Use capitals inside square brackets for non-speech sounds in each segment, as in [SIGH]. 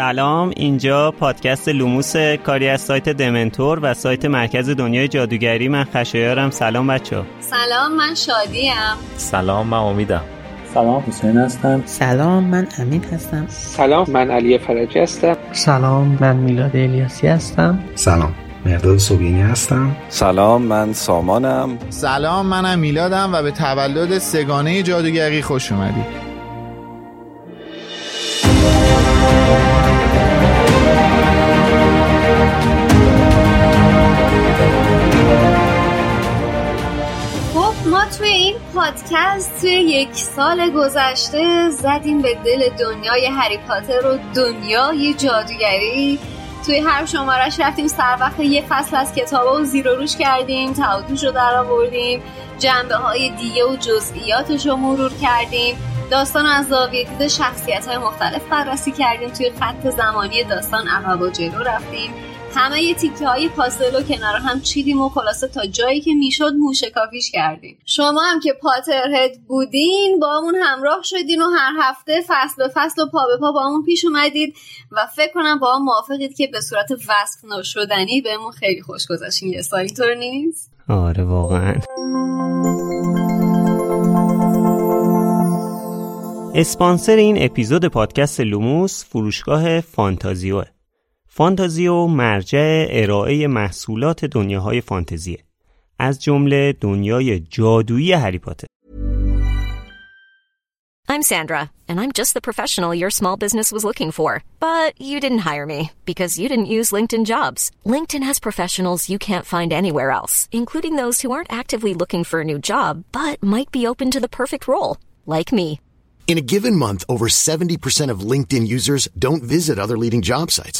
سلام. اینجا پادکست لوموس کاری از سایت دمنتور و سایت مرکز دنیای جادوگری. من خشایارم. سلام بچه سلام من شادیم. سلام من امیدم. سلام حسین هستم. سلام من امین هستم. سلام من علی فرجی هستم. سلام من میلاد الیاسی هستم. سلام مرداد صبحینی هستم. سلام من سامانم. سلام منم میلادم و به تولد سگانه جادوگری خوش اومدید. پادکست توی یک سال گذشته زدیم به دل دنیای هری پاتر و دنیای جادوگری. توی هر شمارش رفتیم سر وقت یه فصل از کتاب و زیر و روش کردیم تعادوش رو در آوردیم جنبه های دیگه و جزئیاتش رو مرور کردیم. داستان از زاویه دید شخصیت های مختلف بررسی کردیم. توی خط زمانی داستان عقب و جلو رفتیم. همه یه تیکه های پاسل و کنار هم چیدیم و خلاصه تا جایی که می‌شد موشکافیش کردیم. شما هم که پاترهد بودین با همون همراه شدین و هر هفته فصل به فصل و پا به پا با همون پیش اومدید و فکر کنم با هم موافقید که به صورت وصف نشدنی بهمون خیلی خوش گذشتین. یه اینطور نیست؟ آره واقعا. اسپانسر این اپیزود پادکست لوموس فروشگاه فانتازیوه. فانتازیو مرجع ارائه محصولات دنیاهای فانتزیه از جمله دنیای جادویی هری پاتر I'm Sandra and I'm just the professional your small business was looking for but you didn't hire me because you didn't use LinkedIn Jobs LinkedIn has professionals you can't find anywhere else including those who aren't actively looking for a new job but might be open to the perfect role like me In a given month over 70% of LinkedIn users don't visit other leading job sites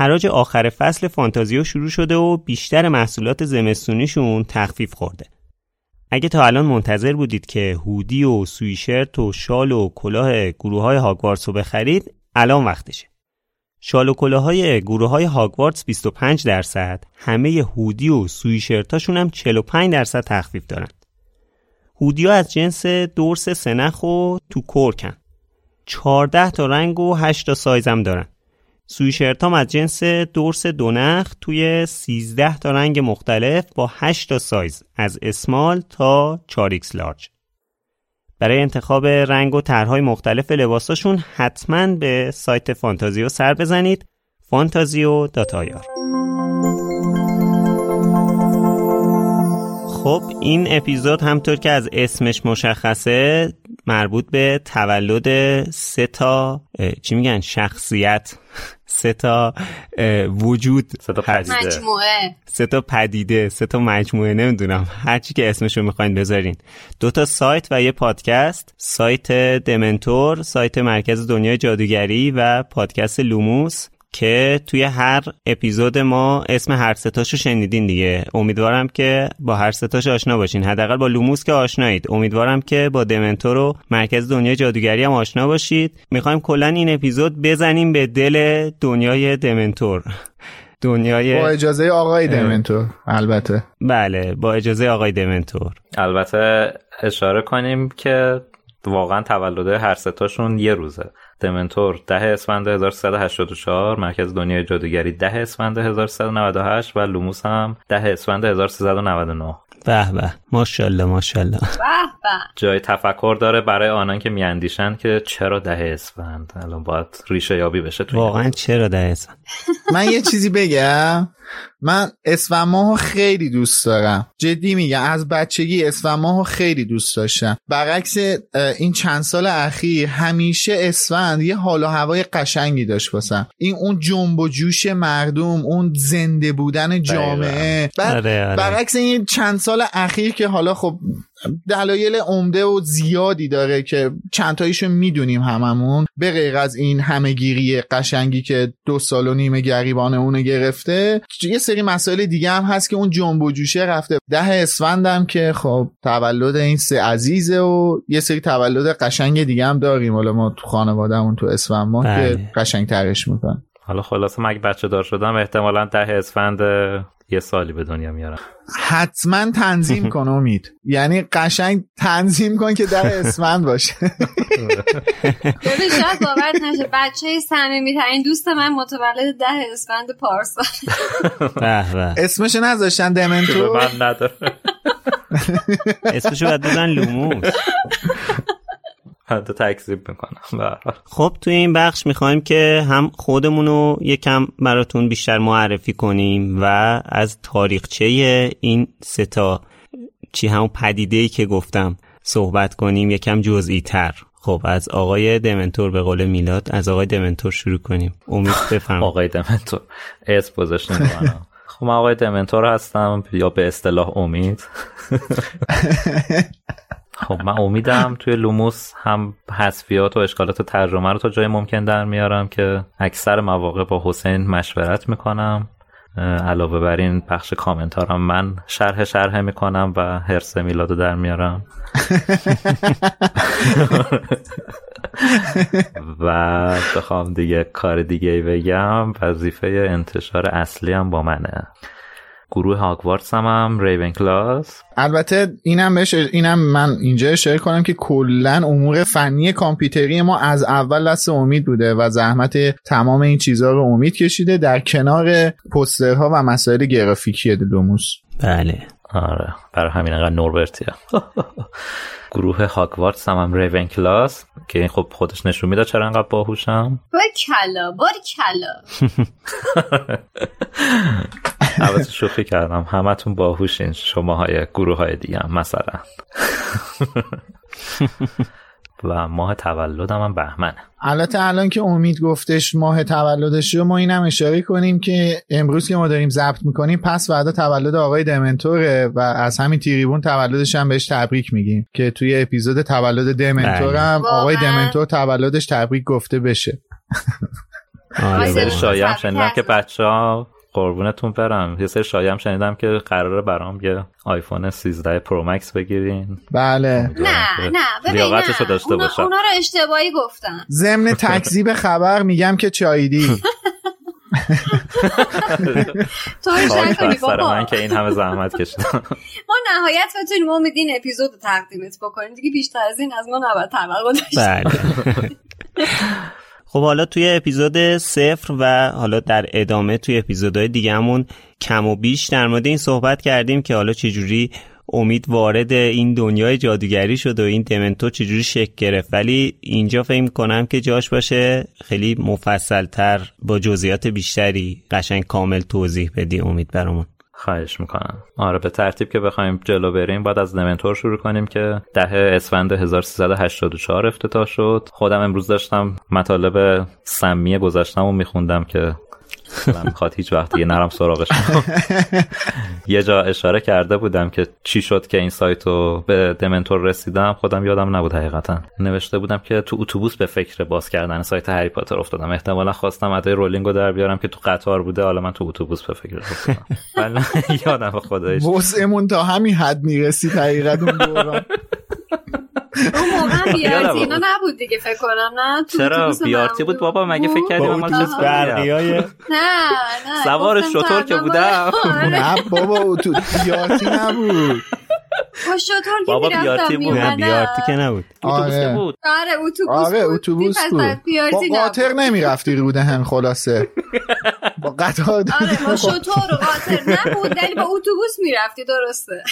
حراج آخر فصل فانتازیو شروع شده و بیشتر محصولات زمستونیشون تخفیف خورده. اگه تا الان منتظر بودید که هودی و سویشرت و شال و کلاه گروه های هاگوارتس رو بخرید الان وقتشه. شال و کلاه های گروه های هاگوارتس 25 درصد همه هودی و سویشرتاشون هم 45 درصد تخفیف دارن. هودی از جنس دورس سنخ و تو کورکن. 14 تا رنگ و 8 تا سایز هم دارن. سویشرت هم از جنس دورس دونخ توی 13 تا رنگ مختلف با 8 تا سایز از small تا 4x large. برای انتخاب رنگ و طرحهای مختلف لباساشون حتما به سایت فانتازیو سر بزنید فانتازیو dot ir خب این اپیزود همینطور که از اسمش مشخصه مربوط به تولد سه تا چی میگن؟ شخصیت. سه تا وجود سه تا پدیده. مجموعه. سه تا پدیده سه تا مجموعه نمی‌دونم. هرچی که اسمش رو می‌خواین بذارین. دو تا سایت و یه پادکست. سایت دمنتور سایت مرکز دنیای جادوگری و پادکست لوموس. که توی هر اپیزود ما اسم هر ستاشو شنیدین دیگه. امیدوارم که با هر ستاش آشنا باشین. حداقل با لوموس که آشنایید. امیدوارم که با دمنتور و مرکز دنیای جادوگری هم آشنا باشید. می‌خوایم کلا این اپیزود بزنیم به دل دنیای دمنتور دنیای با اجازه آقای دمنتور البته. بله با اجازه آقای دمنتور البته اشاره کنیم که واقعا تولد هر ستاشون یه روزه. دمنتور 10 اسفند 1384 مرکز دنیای جادوگری 10 اسفند 1398 و لوموس هم 10 اسفند 1399 به به ماشاءالله ماشاءالله. به به. جای تفکر داره برای آنان که میاندیشن که چرا ده اسفند؟ الان باید ریشه یابی بشه تو واقعا چرا ده اسفند؟ من یه چیزی بگم. من اسفند ماهو خیلی دوست دارم. جدی میگم از بچگی اسفند ماهو خیلی دوست داشتم. برعکس این چند سال اخیر همیشه اسفند یه حال و هوای قشنگی داشت واسم. این اون جنب و جوش مردم اون زنده بودن جامعه. آره، آره. برعکس این چند سال اخیر که حالا خب دلایل عمده و زیادی داره که چند تاییشو می‌دونیم هممون. به غیر از این همهگیری قشنگی که دو سال و نیم گریبان اونو گرفته یه سری مسائل دیگه هم هست که اون جنب و جوشه رفته. ده اسفندم که خب تولد این سه عزیزه و یه سری تولد قشنگ دیگه هم داریم. حالا ما تو خانوادهمون تو اسفند ما بله. که قشنگ ترش می‌کنن حالا خلاصه مگه بچه دار شدم احتمالا ده اسفند یه سالی به دنیا میارم. حتما تنظیم کن امید. یعنی قشنگ تنظیم کن که در اسفند باشه. شاید باورت نشه. بچه صمیمی ترین دوست من متولد ده اسفند پارسال. به اسمش نذاشتن دمنتور. من نداره. اسمشو باید بزن لوموس. [LAUGHS] حتی تکذیب می‌کنم. [LAUGHS] خب توی این بخش می‌خوایم که هم خودمون رو یکم براتون بیشتر معرفی کنیم و از تاریخچه این ستا چی همون پدیده ای که گفتم صحبت کنیم یکم جزئی تر خب از آقای دمنتور به قول میلاد از آقای دمنتور شروع کنیم. امید [LAUGHS] بفرم آقای دمنتور. اسم گذاشتیم کنم خب من آقای دمنتور هستم یا به اصطلاح امید. خب من امیدم توی لوموس هم حذفیات و اشکالات ترجمه رو تا جای ممکن در میارم که اکثر مواقع با حسین مشورت می‌کنم. علاوه بر این بخش کامنتارم من شرح شرح می‌کنم و حرس میلادو در میارم. [LAUGHS] و بخوام دیگه کار دیگه بگم. وظیفه انتشار اصلی هم با منه. گروه هاگوارتس هم هم ریون کلاس البته اینم بهش اینم من اینجا اشاره کنم که کلا امور فنی کامپیوتری ما از اول دست امید بوده و زحمت تمام این چیزها رو امید کشیده در کنار پوسترها و مسائل گرافیکی لوموس بله. آره برای همین انقدر نوربرتیه. [LAUGHS] گروه هاگوارتس هم هم ریون کلاس که این خب خودش نشون میده چرا انقدر باهوشم. بار کلا بار کلا [LAUGHS] [LAUGHS] البته شوخی کردم. همتون باهوشین. شماهای گروه های دیگه هم مثلا. [LAUGHS] و ماه تولدم هم بهمنه. البته الان که امید گفتش ماه تولدش رو ما اینم اشاره کنیم که امروز که ما داریم ضبط می‌کنیم پس فردا تولد آقای دمنتوره و از همین تریبون تولدش هم بهش تبریک میگیم که توی اپیزود تولد دمنتور هم آقای؟ دمنتور تولدش تبریک گفته بشه. آره هم تبریک شنیدم که. بچه ها قربونتون برم. یه سری شایعه هم شنیدم که قراره برام یه آیفون 13 پرو مکس بگیرین. بله. نه نه ببین لیاقتشو داشته اونا, باشم. اونا رو اشتباهی گفتن. ضمن تکذیب خبر میگم که چایدی [LAUGHS] تو نکنی بابا. من که این همه زحمت کشیدم. ما نهایت بتونیم امید این اپیزود تقدیمت بکنیم. دیگه بیشتر از این از ما نباید توقع داشت بله. [LAUGHS] خب حالا توی اپیزود صفر و حالا در ادامه توی اپیزودهای دیگه همون کم و بیش در مورد این صحبت کردیم که حالا چجوری امید وارد این دنیای جادوگری شد و این دمنتو چجوری شکل گرفت. ولی اینجا فکر کنم که جاش باشه خیلی مفصلتر با جزئیات بیشتری قشنگ کامل توضیح بدی امید برامون. خواهش می‌کنم. آره به ترتیب که بخوایم جلو بریم باید از دمنتور شروع کنیم که ده اسفند 1384 افتتاح شد. خودم امروز داشتم مطالب سمی گذشتم رو میخوندم که من می‌خواد هیچ وقت دیگه نرم سراغش. [LAUGHS] یه جا اشاره کرده بودم که چی شد که این سایت رو به دمنتور رسیدم. خودم یادم نبود حقیقتا. نوشته بودم که تو اتوبوس به فکر باز کردن سایت هری پاتر افتادم. احتمالا خواستم ادای رولینگ رو در بیارم که تو قطار بوده. حالا من تو اتوبوس به فکر افتادم [LAUGHS] ولی یادم خدایش. وسعمون تا همین حد می‌رسید حقیقت اون دوران. [LAUGHS] اون موقع بیارتی یادم اینا بود. نبود دیگه فکر کنم. نه چرا بیارتی بود؟ بابا مگه فکر کردی من چیز برقی های نه نه [LAUGHS] سوار شطور که بودم. نه بابا تو بیارتی نبود. با شطور که بابا می‌رفتم بیارتی بود. میومدم بیارتی که نبود. اتوبوس آره. بود. آره اتوبوس آره بود. اتوبوس بود. با قاطر. نمی‌رفتی روده هم خلاصه. [LAUGHS] با قطار آره با شطور و قاطر نبود ولی با اتوبوس می‌رفتی درسته.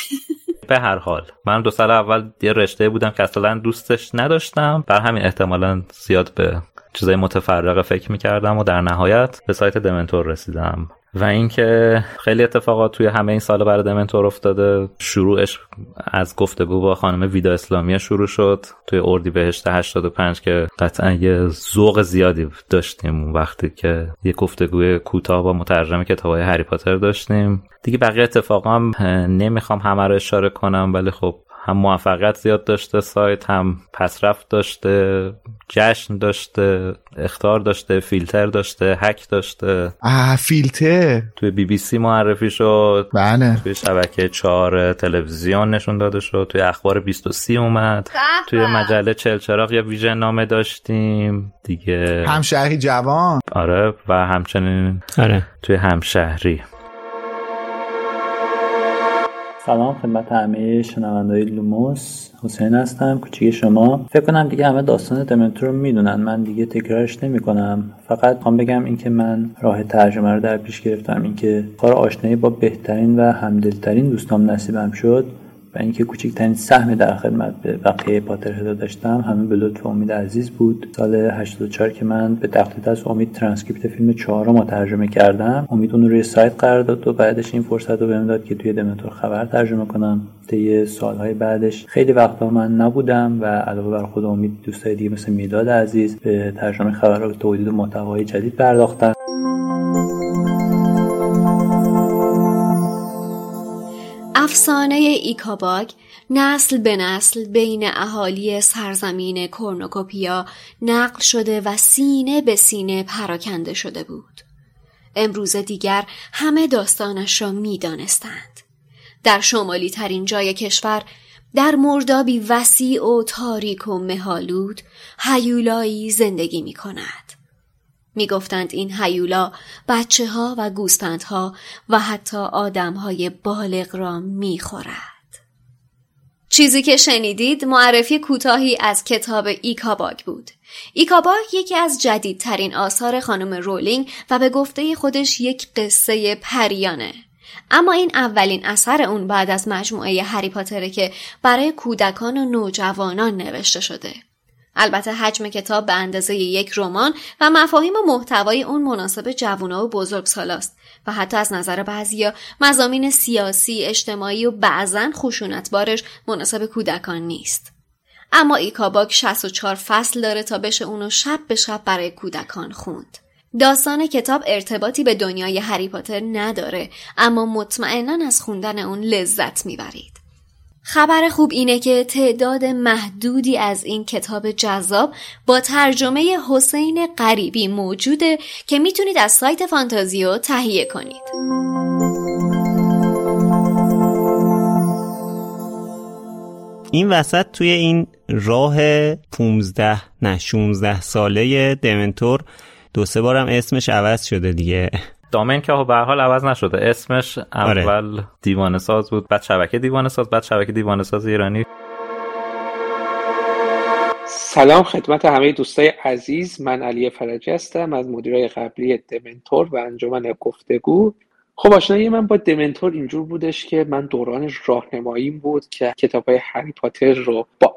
به هر حال من دو سال اول یه رشته بودم که اصلا دوستش نداشتم. بر همین احتمالا زیاد به چیزای متفرقه فکر می‌کردم و در نهایت به سایت دمنتور رسیدم. و اینکه خیلی اتفاقات توی همه این سال برای دمنتور افتاده. شروعش از گفتگو با خانم ویدا اسلامی شروع شد. توی اردی بهشت 85 که قطعا یه ذوق زیادی داشتیم اون وقتی که یه گفتگوی کوتاه با مترجم کتابای هری پاتر داشتیم. دیگه بقیه اتفاقا هم نمی‌خوام همه رو اشاره کنم ولی خب هم موفقیت زیاد داشته سایت هم پسرفت داشته جشن داشته اخطار داشته فیلتر داشته هک داشته. اه فیلتر؟ توی بی بی سی معرفی شد. بله. توی شبکه چهار تلویزیون نشون داده شد. توی اخبار 23 اومد. توی مجله چلچراغ یه ویژه نامه داشتیم. دیگه همشهری جوان؟ آره و همچنین آره. توی همشهری. سلام خدمت همه شنونده‌های لوموس. حسین هستم کوچیک شما. فکر کنم دیگه همه داستان دمنتور رو می‌دونن. من دیگه تکرارش نمی کنم فقط می‌خوام بگم اینکه من راه ترجمه رو در پیش گرفتم. اینکه کار آشنایی با بهترین و همدلترین دوستام نصیبم شد. و اینکه کوچکترین سهمی در خدمت به بقیه Potterhead ا داشتم همه به لطف امید عزیز بود. سال 84 که من به تقلید از امید ترانسکریپت فیلم چهارم رو ترجمه کردم. امید اون رو روی سایت قرار داد و بعدش این فرصت رو بهم داد که توی دمنتور خبر ترجمه کنم. طی سالهای بعدش خیلی وقتا من نبودم و علاوه بر خود امید دوستای دیگه مثل میلاد عزیز به ترجمه خبر و تولید محتوای جدید پرداختن. افسانه ایکاباگ نسل به نسل بین اهالی سرزمین کورنوکوپیا نقل شده و سینه به سینه پراکنده شده بود. امروز دیگر همه داستانش را می دانستند. در شمالی ترین جای کشور در مردابی وسیع و تاریک و مهالود هیولایی زندگی می کند. می گفتند این هیولا بچه ها و گوسفندها و حتی آدم های بالغ را می خورد. چیزی که شنیدید معرفی کوتاهی از کتاب ایکاباگ بود. ایکاباگ یکی از جدیدترین آثار خانم رولینگ و به گفته خودش یک قصه پریانه. اما این اولین اثر اون بعد از مجموعه هری پاتره که برای کودکان و نوجوانان نوشته شده. البته حجم کتاب به اندازه یک رمان و مفاهیم و محتوای اون مناسب جوونا و بزرگسالاست و حتی از نظر بعضیا مزامین سیاسی، اجتماعی و بعضا خشونتبارش مناسب کودکان نیست. اما ایکاباگ 64 فصل داره تا بشه اونو شب به شب برای کودکان خوند. داستان کتاب ارتباطی به دنیای هری پاتر نداره اما مطمئنا از خوندن اون لذت می‌برید. خبر خوب اینه که تعداد محدودی از این کتاب جذاب با ترجمه حسین غریبی موجوده که می‌تونید از سایت فانتازیو تهیه کنید. این وسط توی این راه 15 نه 16 ساله دمنتور دو سه بارم اسمش عوض شده دیگه دامن که به حال عوض نشده. اسمش اول آره. دیوانه ساز بود بعد شبکه دیوانه ساز بعد شبکه دیوانه ساز ایرانی. سلام خدمت همه دوستای عزیز. من علی فرجی هستم از مدیرای قبلی دمنتور و انجمن گفتگو. خب آشنایی من با دمنتور اینجور بودش که من دوران راهنماییم بود که کتابای هری پاتر رو با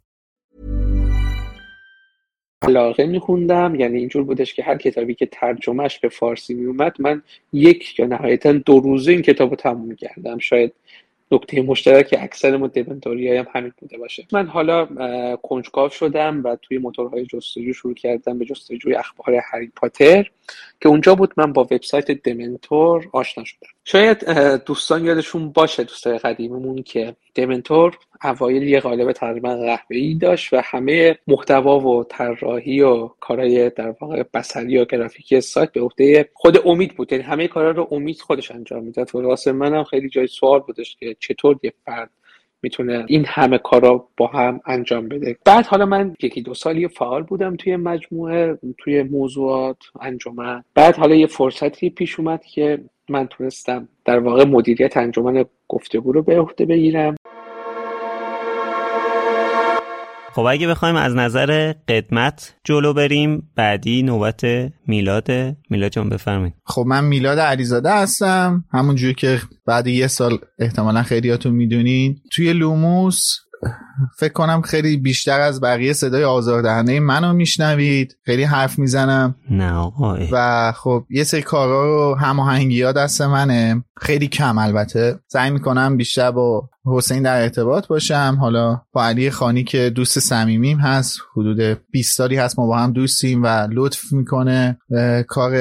علاقه میخوندم. یعنی اینجور بودش که هر کتابی که ترجمهش به فارسی میومد من یک یا نهایتا دو روزه این کتاب رو تموم می‌کردم شاید نکته مشترک اکثر ما دمنتوری هم همین بوده باشه. من حالا کنجکاو شدم و توی موتورهای جستجو شروع کردم به جستجوی اخبار هری پاتر. که اونجا بود من با وبسایت دمنتور آشنا شدم. شاید دوستان یادشون باشه دوستای قدیممون که دمنتور اوایل یه قالب تقریبا قهوه‌ای داشت و همه محتوا و طراحی و کارهای در واقع بصری و گرافیکی سایت به عهده خود امید بود. یعنی همه کارا رو امید خودش انجام می‌داد. و راست منم خیلی جای سوال بودش که چطور یه فرد می‌تونه این همه کارا با هم انجام بده. بعد حالا من یکی دو سالی فعال بودم توی مجموعه توی موضوعات انجمن. بعد حالا یه فرصتی پیش اومد که من تونستم در واقع مدیریت انجمن گفتگو رو به عهده بگیرم. خب اگه بخوایم از نظر قدمت جلو بریم بعدی نوبت میلاد. میلاد جان بفرمایید. خب من میلاد علیزاده هستم. همونجوری که بعد یه سال احتمالا خیلیاتون می‌دونین. توی لوموس فکر کنم خیلی بیشتر از بقیه صدای آزاردهنده منو میشنوید. خیلی حرف می‌زنم. نه و خب یه سری کارا رو هماهنگی ها دست منه. خیلی کم البته. سعی می‌کنم بیشتر با حسین در ارتباط باشم. حالا با علی خانی که دوست صمیمیم هست. حدود 20 سالی هست ما با هم دوستیم و لطف می‌کنه کار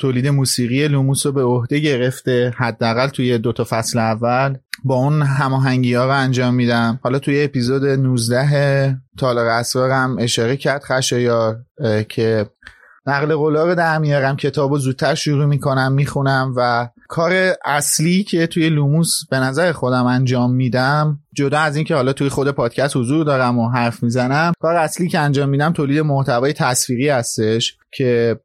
تولید موسیقی لوموس رو به عهده گرفته. حداقل توی دو تا فصل اول. با اون هماهنگی ها رو انجام میدم. حالا توی اپیزود 19 تالار اسرار اشاره کرد خشایار که نقل قولا رو در میارم کتاب زودتر شروع می‌کنم می‌خونم و کار اصلی که توی لوموس به نظر خودم انجام میدم جدا از اینکه حالا توی خود پادکست حضور دارم و حرف می‌زنم کار اصلی که انجام میدم تولید محتوای تصویری هستش که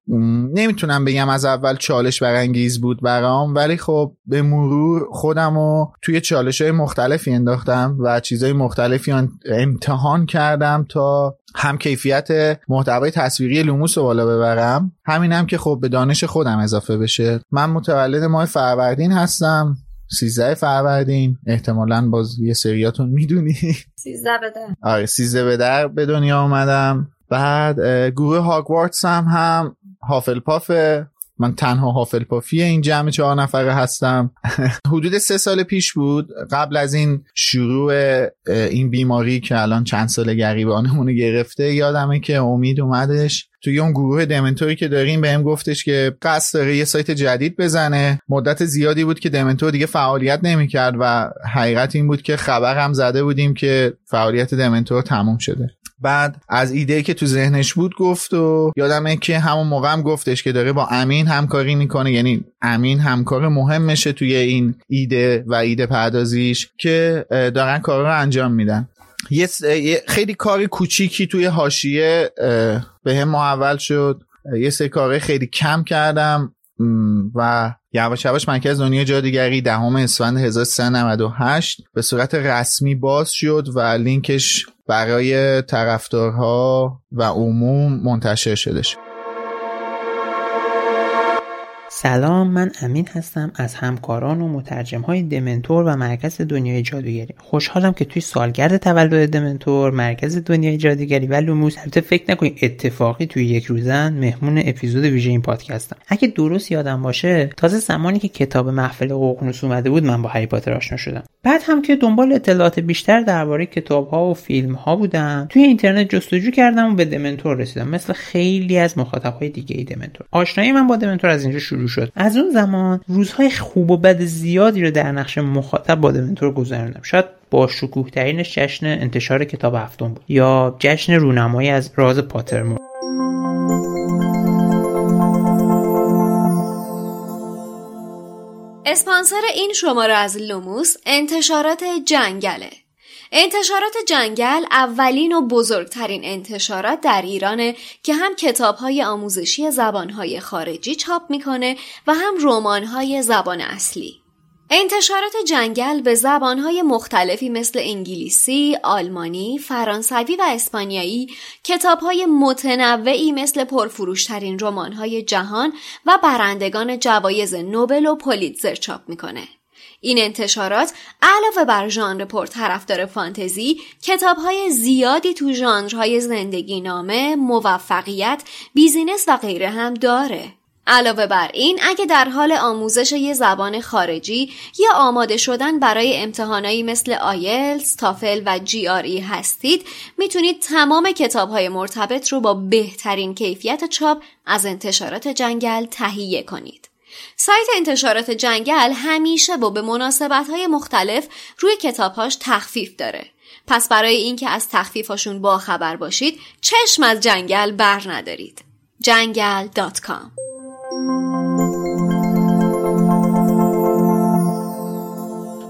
نمی‌تونم بگم از اول چالش برانگیز بود برام ولی خب به مرور خودم رو توی چالش های مختلفی انداختم و چیزهای مختلفی امتحان کردم تا هم کیفیت محتوای تصویری لوموس رو بالا ببرم. همینم که خب به دانش خودم اضافه بشه. من متولد ماه فروردین هستم. سیزده فروردین. احتمالا باز یه سریاتون می‌دونی. سیزده به در. آره سیزده به در به دنیا آمدم بعد گروه هاگوارتس هم هم. هافلپافه من تنها هافلپافی این جمع چهار نفره هستم. [LAUGHS] حدود سه سال پیش بود. قبل از این شروع این بیماری که الان چند سال گریبانمون گرفته یادمه که امید اومدش. توی اون گروه دمنتوری که داریم بهم گفتش که قصد داره یه سایت جدید بزنه. مدت زیادی بود که دمنتور دیگه فعالیت نمی‌کرد و حقیقت این بود که خبر هم زده بودیم که فعالیت دمنتور تموم شده. بعد از ایده که تو ذهنش بود گفت و یادمه که همون موقع هم گفتش که داره با امین همکاری می‌کنه. یعنی امین همکار مهمشه توی این ایده و ایده پردازیش که دارن کار رو انجام میدن. یه خیلی کار کوچیکی توی حاشیه به هم محول شد. یه سه کار خیلی کم کردم. و یواش یواش مرکز دنیا جادیگری دهم اسفند 1398 به صورت رسمی باز شد و لینکش برای طرفدارها و عموم منتشر شده شد. سلام من امین هستم از همکاران و مترجم های دمنتور و مرکز دنیای جادوگری. خوشحالم که توی سالگرد تولد دمنتور مرکز دنیای جادوگری و لوموس. البته فکر نکنید اتفاقی توی یک روز من مهمون اپیزود ویژه این پادکستم اگه درست یادم باشه تازه زمانی که کتاب محفل ققنوس اومده بود من با هری پاتر آشنا شدم. بعد هم که دنبال اطلاعات بیشتر درباره کتاب ها و فیلم ها بودم توی اینترنت جستجو کردم و به دمنتور رسیدم مثل خیلی از مخاطب های دیگه‌ی دمنتور. آشنایی من با دمنتور از اینجا شروع شد. از اون زمان روزهای خوب و بد زیادی رو در نقش مخاطب با دمنتور گذراندم شاید با شکوه ترینش جشن انتشار کتاب هفتم بود. یا جشن رونمایی از راز پاترمور. اسپانسر این شماره از لوموس انتشارات جنگله. انتشارات جنگل اولین و بزرگترین انتشارات در ایرانه که هم کتابهای آموزشی زبانهای خارجی چاپ می‌کنه و هم رمانهای زبان اصلی. انتشارات جنگل به زبانهای مختلفی مثل انگلیسی، آلمانی، فرانسوی و اسپانیایی کتابهای متنوعی مثل پرفروشترین رمانهای جهان و برندگان جوایز نوبل و پولیتزر چاپ می‌کنه. این انتشارات علاوه بر ژانر پرطرفدار فانتزی کتابهای زیادی تو ژانرهای زندگی نامه، موفقیت، بیزینس و غیره هم داره. علاوه بر این اگه در حال آموزش یه زبان خارجی یا آماده شدن برای امتحانایی مثل آیلز، تافل و جی آر ای هستید می‌تونید تمام کتاب های مرتبط رو با بهترین کیفیت چاپ از انتشارات جنگل تهیه کنید. سایت انتشارات جنگل همیشه و به مناسبت های مختلف روی کتابهاش تخفیف داره. پس برای اینکه از تخفیفاشون با خبر باشید چشم از جنگل بر ندارید. جنگل .com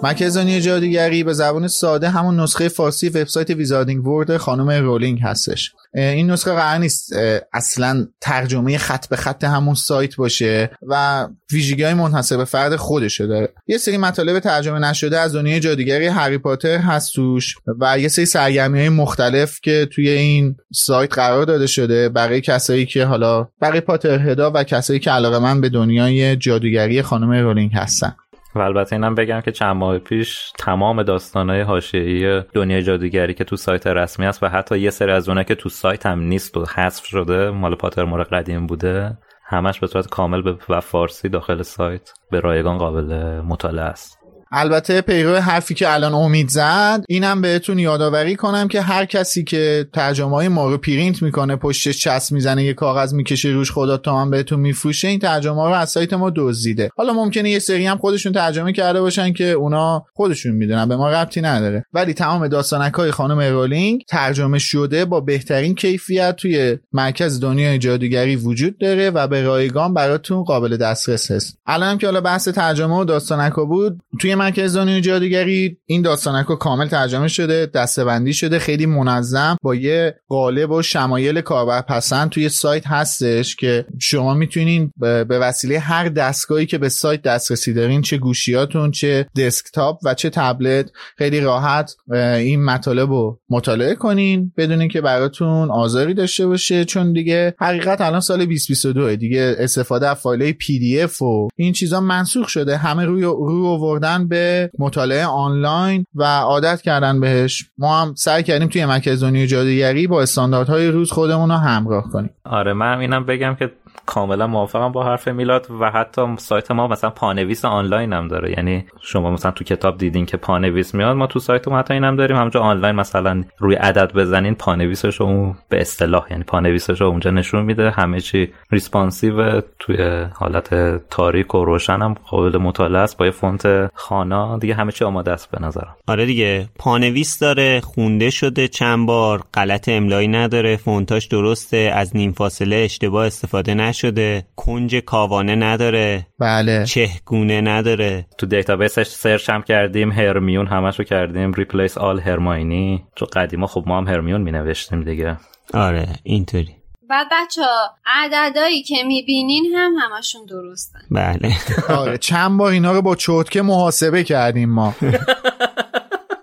مرکز جادوگری به زبان ساده همون نسخه فارسی وبسایت Wizarding World خانم رولینگ هستش. این نسخه قرار نیست اصلا ترجمه خط به خط همون سایت باشه و ویژگی های منحصر به فرد خودشو داره. یه سری مطالب ترجمه نشده از دنیای جادوگری هری پاتر هست توش و یه سری سرگرمی های مختلف که توی این سایت قرار داده شده برای کسایی که حالا برای پاترهدا و کسایی که علاقه‌مند به دنیای جادوگری خانم رولینگ هستن. و البته اینم بگم که چند ماه پیش تمام داستانهای حاشیه‌ای دنیای جادوگری که تو سایت رسمی است و حتی یه سری از اونها که تو سایت هم نیست و حذف شده مال پاترمور قدیم بوده همش به صورت کامل و فارسی داخل سایت به رایگان قابل مطالعه است. البته پیرو حرفی که الان امید زد اینم بهتون یادآوری کنم که هر کسی که ترجمه های ما رو پرینت می‌کنه پشتش چسب می‌زنه یه کاغذ می‌کشه روش خدا تومن هم بهتون میفروشه این ترجمه رو از سایت ما دزدیده. حالا ممکنه یه سری هم خودشون ترجمه کرده باشن که اونا خودشون می‌دونن به ما ربطی نداره. ولی تمام داستانک های خانم رولینگ ترجمه شده با بهترین کیفیت توی مرکز دنیای جادوگری وجود داره و به رایگان براتون قابل دسترس هست. الان که حالا بحث ترجمه و داستانک بود توی مرکز دنیای جادوگری این داستانک کامل ترجمه شده دسته‌بندی شده خیلی منظم با یه قالب و شمایل کاربرپسند توی سایت هستش که شما می‌تونین به وسیله هر دستگاهی که به سایت دسترسی دارین چه گوشیاتون چه دسکتاپ و چه تبلت خیلی راحت این مطالب رو مطالعه کنین بدون این که براتون آزاری داشته باشه چون دیگه حقیقت الان سال 2022 دیگه استفاده از فایل PDF و این چیزا منسوخ شده همه روی روی آوردن به مطالعه آنلاین و عادت کردن بهش. ما هم سعی کردیم توی مرکز دنیای جادوگری با استانداردهای روز خودمون رو همراه کنیم. آره من اینم بگم که کاملا موافقم با حرف میلاد و حتی سایت ما مثلا پانویس آنلاین هم داره. یعنی شما مثلا تو کتاب دیدین که پانویس میاد ما تو سایت ما حتی اینم داریم. همونجا آنلاین مثلا روی عدد بزنین پانویسش رو به اصطلاح یعنی پانویسش اونجا نشون میده. همه چی responsive توی حالت تاریک و روشن هم قابل مطالعه است با یه فونت خوانا. دیگه همه چی آماده است به نظرم. آره دیگه. پانویس داره خونده شده چند بار. غلط املایی نداره. فونتاش درسته. از نیم فاصله اشتباه استفاده نشده کنج‌کاوانه نداره. بله. چه‌گونه نداره. تو دیتابیسش search هم کردیم هرمیون همشو کردیم replace all هرماینی تو قدیما خب ما هم هرمیون می نوشتیم دیگه. آره اینطوری. بعد بچه ها عددهایی که می‌بینین هم همشون درستن. بله. آره چند بار اینا رو با چوتکه محاسبه کردیم ما. [LAUGHS]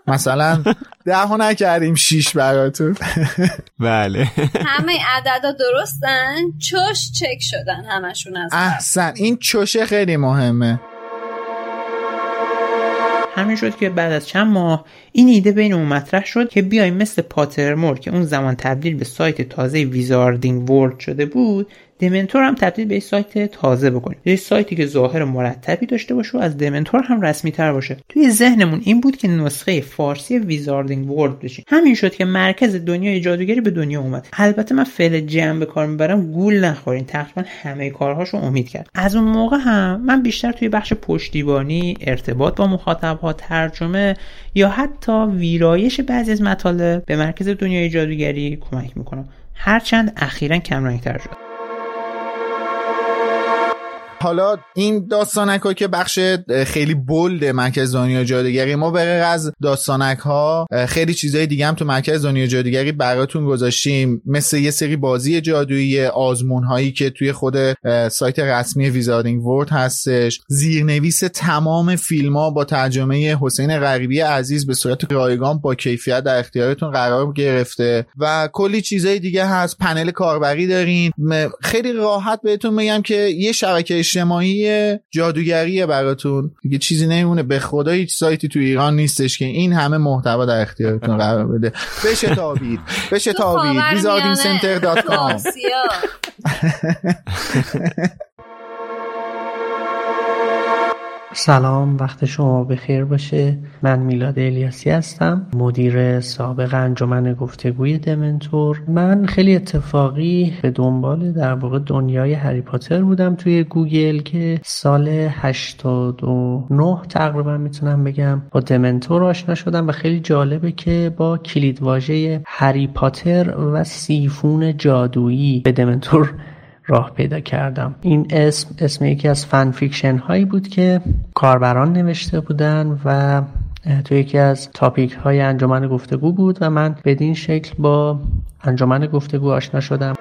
مثلا ده ها نکردیم شیش براتون. بله. همه عددا درستن؟ چوش چک شدن همشون از احسن این چوشه خیلی مهمه. همین شد که بعد از چند ماه این ایده بین اون مطرح شد که بیایم مثل پاترمور که اون زمان تبدیل به سایت تازه ویزاردینگ ورد شده بود دمنتور هم تبدیل به سایت تازه بکنیم. یه سایتی که ظاهر مرتبی داشته باشه و از دمنتور هم رسمی تر باشه. توی ذهنمون این بود که نسخه فارسی ویزاردینگ ورد بشیم. همین شد که مرکز دنیای جادوگری به دنیا اومد. البته من فعل جمع به کار می‌برم گول نخورین. تقریبا همه کارهاشو امید کرد. از اون موقع هم من بیشتر توی بخش پشتیبانی ارتباط با مخاطبها ترجمه یا حتی ویرایش بعضی از مطالب به مرکز دنیای جادوگری کمک می‌کنم. هرچند اخیرا کم شد. حالا این داستانک که بخش خیلی بولد مرکز دنیا جادوگری ما به از داستانک ها خیلی چیزای دیگه هم تو مرکز دنیا جادوگری براتون گذاشتیم. مثل یه سری بازی جادویی آزمون هایی که توی خود سایت رسمی ویزاردینگ ورد هستش. زیرنویس تمام فیلم ها با ترجمه حسین غریبی عزیز به صورت رایگان با کیفیت در اختیارتون قرار گرفته و کلی چیزای دیگه هست. پنل کاربری دارین. خیلی راحت بهتون میگم که یه شبکه اجتماعی جادوگریه براتون. دیگه چیزی نمیمونه. به خدا هیچ سایتی تو ایران نیستش که این همه محتوا در اختیارتون قرار بده. بشتابید. بشتابید. wizardingcenter dot com سلام وقت شما بخیر باشه. من میلاد الیاسی هستم مدیر سابق انجمن گفتگوی دمنتور. من خیلی اتفاقی به دنبال در واقع دنیای هری پاتر بودم توی گوگل که سال 89 تقریبا می‌تونم بگم با دمنتور آشنا شدم و خیلی جالبه که با کلیدواژه هری پاتر و سیفون جادویی به دمنتور راه پیدا کردم. این اسم اسم یکی از fan fiction هایی بود که کاربران نوشته بودن و تو یکی از تاپیک های انجمن گفتگو بود و من بدین شکل با انجمن گفتگو آشنا شدم.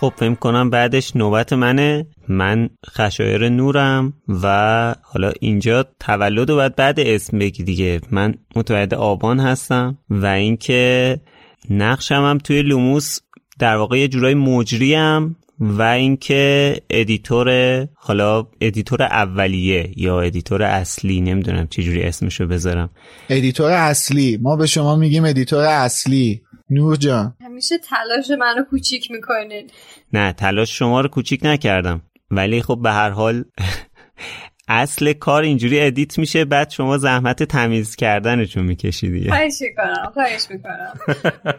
خب فکر کنم بعدش نوبت منه. من خشایر نورم و حالا اینجا تولد و بعد بعد اسم بگی دیگه. من متولد آبان هستم و اینکه نقشم هم توی لوموس در واقع یه جورای مجریم و اینکه editor حالا editor اولیه یا editor اصلی نمی‌دونم چجوری اسمشو بذارم. editor اصلی. ما به شما میگیم editor اصلی. نور جان. همیشه تلاش منو کوچیک می‌کنین. نه تلاش شما رو کوچیک نکردم. ولی خب به هر حال [LAUGHS] اصل کار اینجوری edit میشه بعد شما زحمت تمیز کردنشون می‌کشی دیگه خواهش می‌کنم خواهش می‌کنم.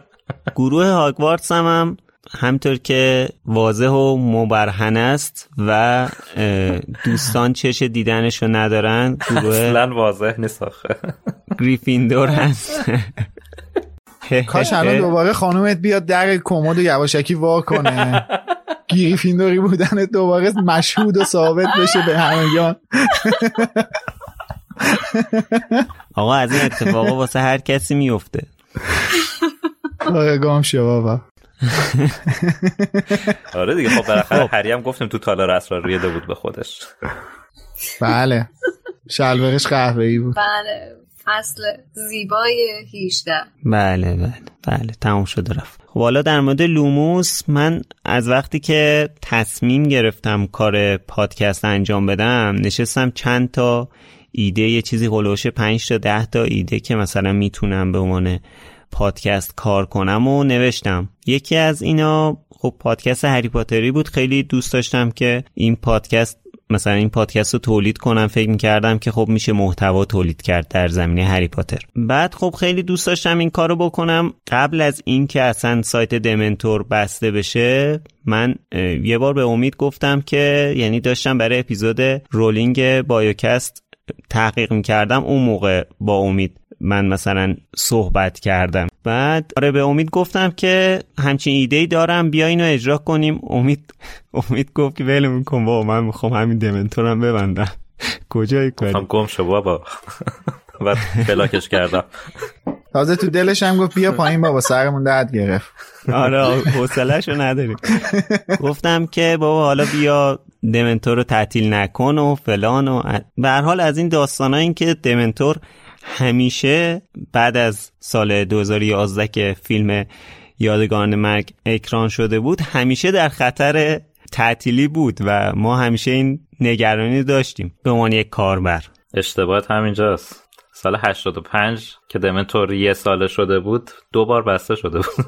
[LAUGHS] گروه هاگوارتس هم, هم همونطور که واضح و مبرهن است و دوستان چش دیدنش رو ندارن گروه اصلا واضح نیست گریفیندور هست. [LAUGHS] کاش الان دوباره خانومت بیاد در کمد و یواشکی وا کنه. گریفیندوری بودن دوباره مشهود و ثابت بشه به همگان. آقا از این اتفاقا واسه هر کسی میفته [LAUGHS] گام شو بابا. [LAUGHS] آره دیگه خب بالاخره هری هم گفتیم تو تالار اسرار ریده بود به خودش. بله. شلوارش قهوه‌ای بود. بله. فصل زیبای 18 بله بله بله. تموم شده رفت. خب حالا در مورد لوموس من از وقتی که تصمیم گرفتم کار پادکست انجام بدم نشستم چند تا ایده یه چیزی هلوش 5 تا 10 تا ایده که مثلا می‌تونم به عنوان پادکست کار کنم و نوشتم. یکی از اینا خب پادکست هری پاتری بود. خیلی دوست داشتم که این پادکست مثلا این پادکست رو تولید کنم. فکر می‌کردم که خب میشه محتوا تولید کرد در زمینه هری پاتر. بعد خب خیلی دوست داشتم این کارو بکنم. قبل از اینکه اصلا سایت دمنتور بسته بشه من یه بار به امید گفتم که یعنی داشتم برای اپیزود رولینگ بایوکست تحقیق می‌کردم. اون موقع با امید من مثلا صحبت کردم. بعد آره به امید گفتم که همچین ایده ای دارم بیا اینو اجرا کنیم. امید امید گفت که ول میکن بابا من می‌خوام همین دمنتورم ببندم. [LAUGHS] کجای کاری؟ گفتم گم شو بابا. [LAUGHS] بعد بلاکش کردم. تازه تو دلش هم گفت بیا پایین بابا سرمون درد گرفت. آره حوصله‌شو نداری گفتم که بابا حالا بیا دمنتور رو تعطیل نکن و فلان و به هر حال از این داستانا این که دمنتور همیشه بعد از سال 2011 که فیلم یادگان مرگ اکران شده بود همیشه در خطر تعطیلی بود و ما همیشه این نگرانی داشتیم. به عنوان یک کاربر. اشتباهت همینجاست. سال 85 که دمنتور یه ساله شده بود دو بار بسته شده بود.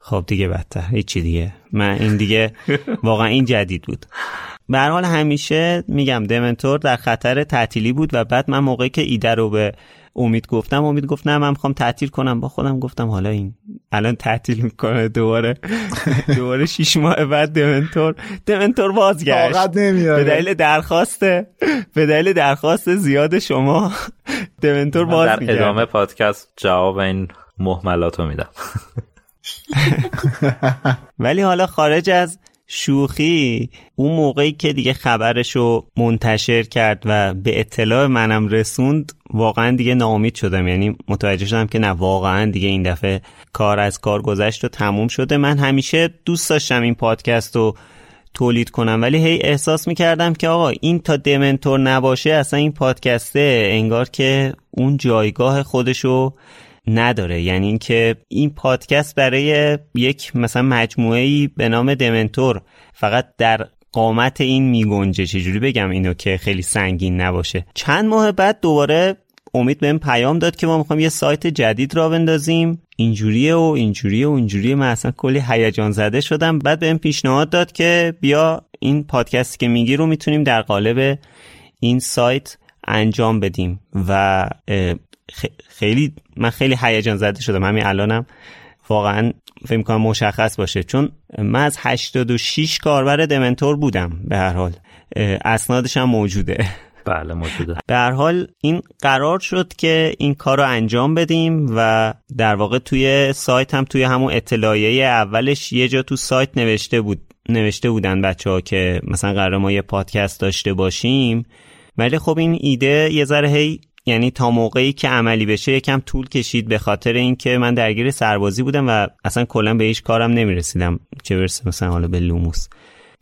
خب دیگه بدتر هیچی دیگه. من این دیگه [LAUGHS] واقعا این جدید بود. به حال همیشه میگم دمنتور در خطر تعطیلی بود و بعد من موقعی که ایده رو به امید گفتم امید گفت نه من می‌خوام تعطیل کنم. با خودم گفتم حالا این الان تعطیل می‌کنه دوباره. [LAUGHS] دوباره شیش ماه بعد دمنتور. دمنتور بازگشت. به دلیل درخواست به دلیل درخواست زیاد شما دمنتور باز در ادامه پادکست جواب این محملات رو میدم. [LAUGHS] [LAUGHS] ولی حالا خارج از شوخی اون موقعی که دیگه خبرشو منتشر کرد و به اطلاع منم رسوند واقعا دیگه ناامید شدم. یعنی متوجه شدم که نه واقعا دیگه این دفعه کار از کار گذشت و تموم شده. من همیشه دوست داشتم این پادکست رو تولید کنم ولی هی احساس می‌کردم که آقا این تا دمنتور نباشه اصلا این پادکسته انگار که اون جایگاه خودشو نداره. یعنی اینکه این پادکست برای یک مثلا مجموعه ای به نام دمنتور فقط در قامت این میگنجه چجوری بگم اینو که خیلی سنگین نباشه. چند ماه بعد دوباره امید بهم پیام داد که ما می‌خوایم یه سایت جدید را بندازیم. اینجوریه و اینجوریه و اینجوریه. من اصلا کلی هیجان زده شدم. بعد بهم پیشنهاد داد که بیا این پادکستی که میگی رو می‌تونیم در قالب این سایت انجام بدیم و خیلی من خیلی هیجان زده شدم. همین الانم واقعا فکر کنم مشخص باشه. چون من از 86 کاربر دمنتور بودم به هر حال. اسنادش هم موجوده. بله موجوده. به هر حال این قرار شد که این کار رو انجام بدیم و در واقع توی سایت هم توی همون اطلاعیه اولش یه جا تو سایت نوشته بود نوشته بودن بچه ها که مثلا قرار ما یه پادکست داشته باشیم. ولی خب این ایده یه ذره هی یعنی تا موقعی که عملی بشه یکم طول کشید به خاطر اینکه من درگیر سربازی بودم و اصلا کلا به هیچ کارم نمی‌رسیدم چه برسه مثلا حالا به لوموس.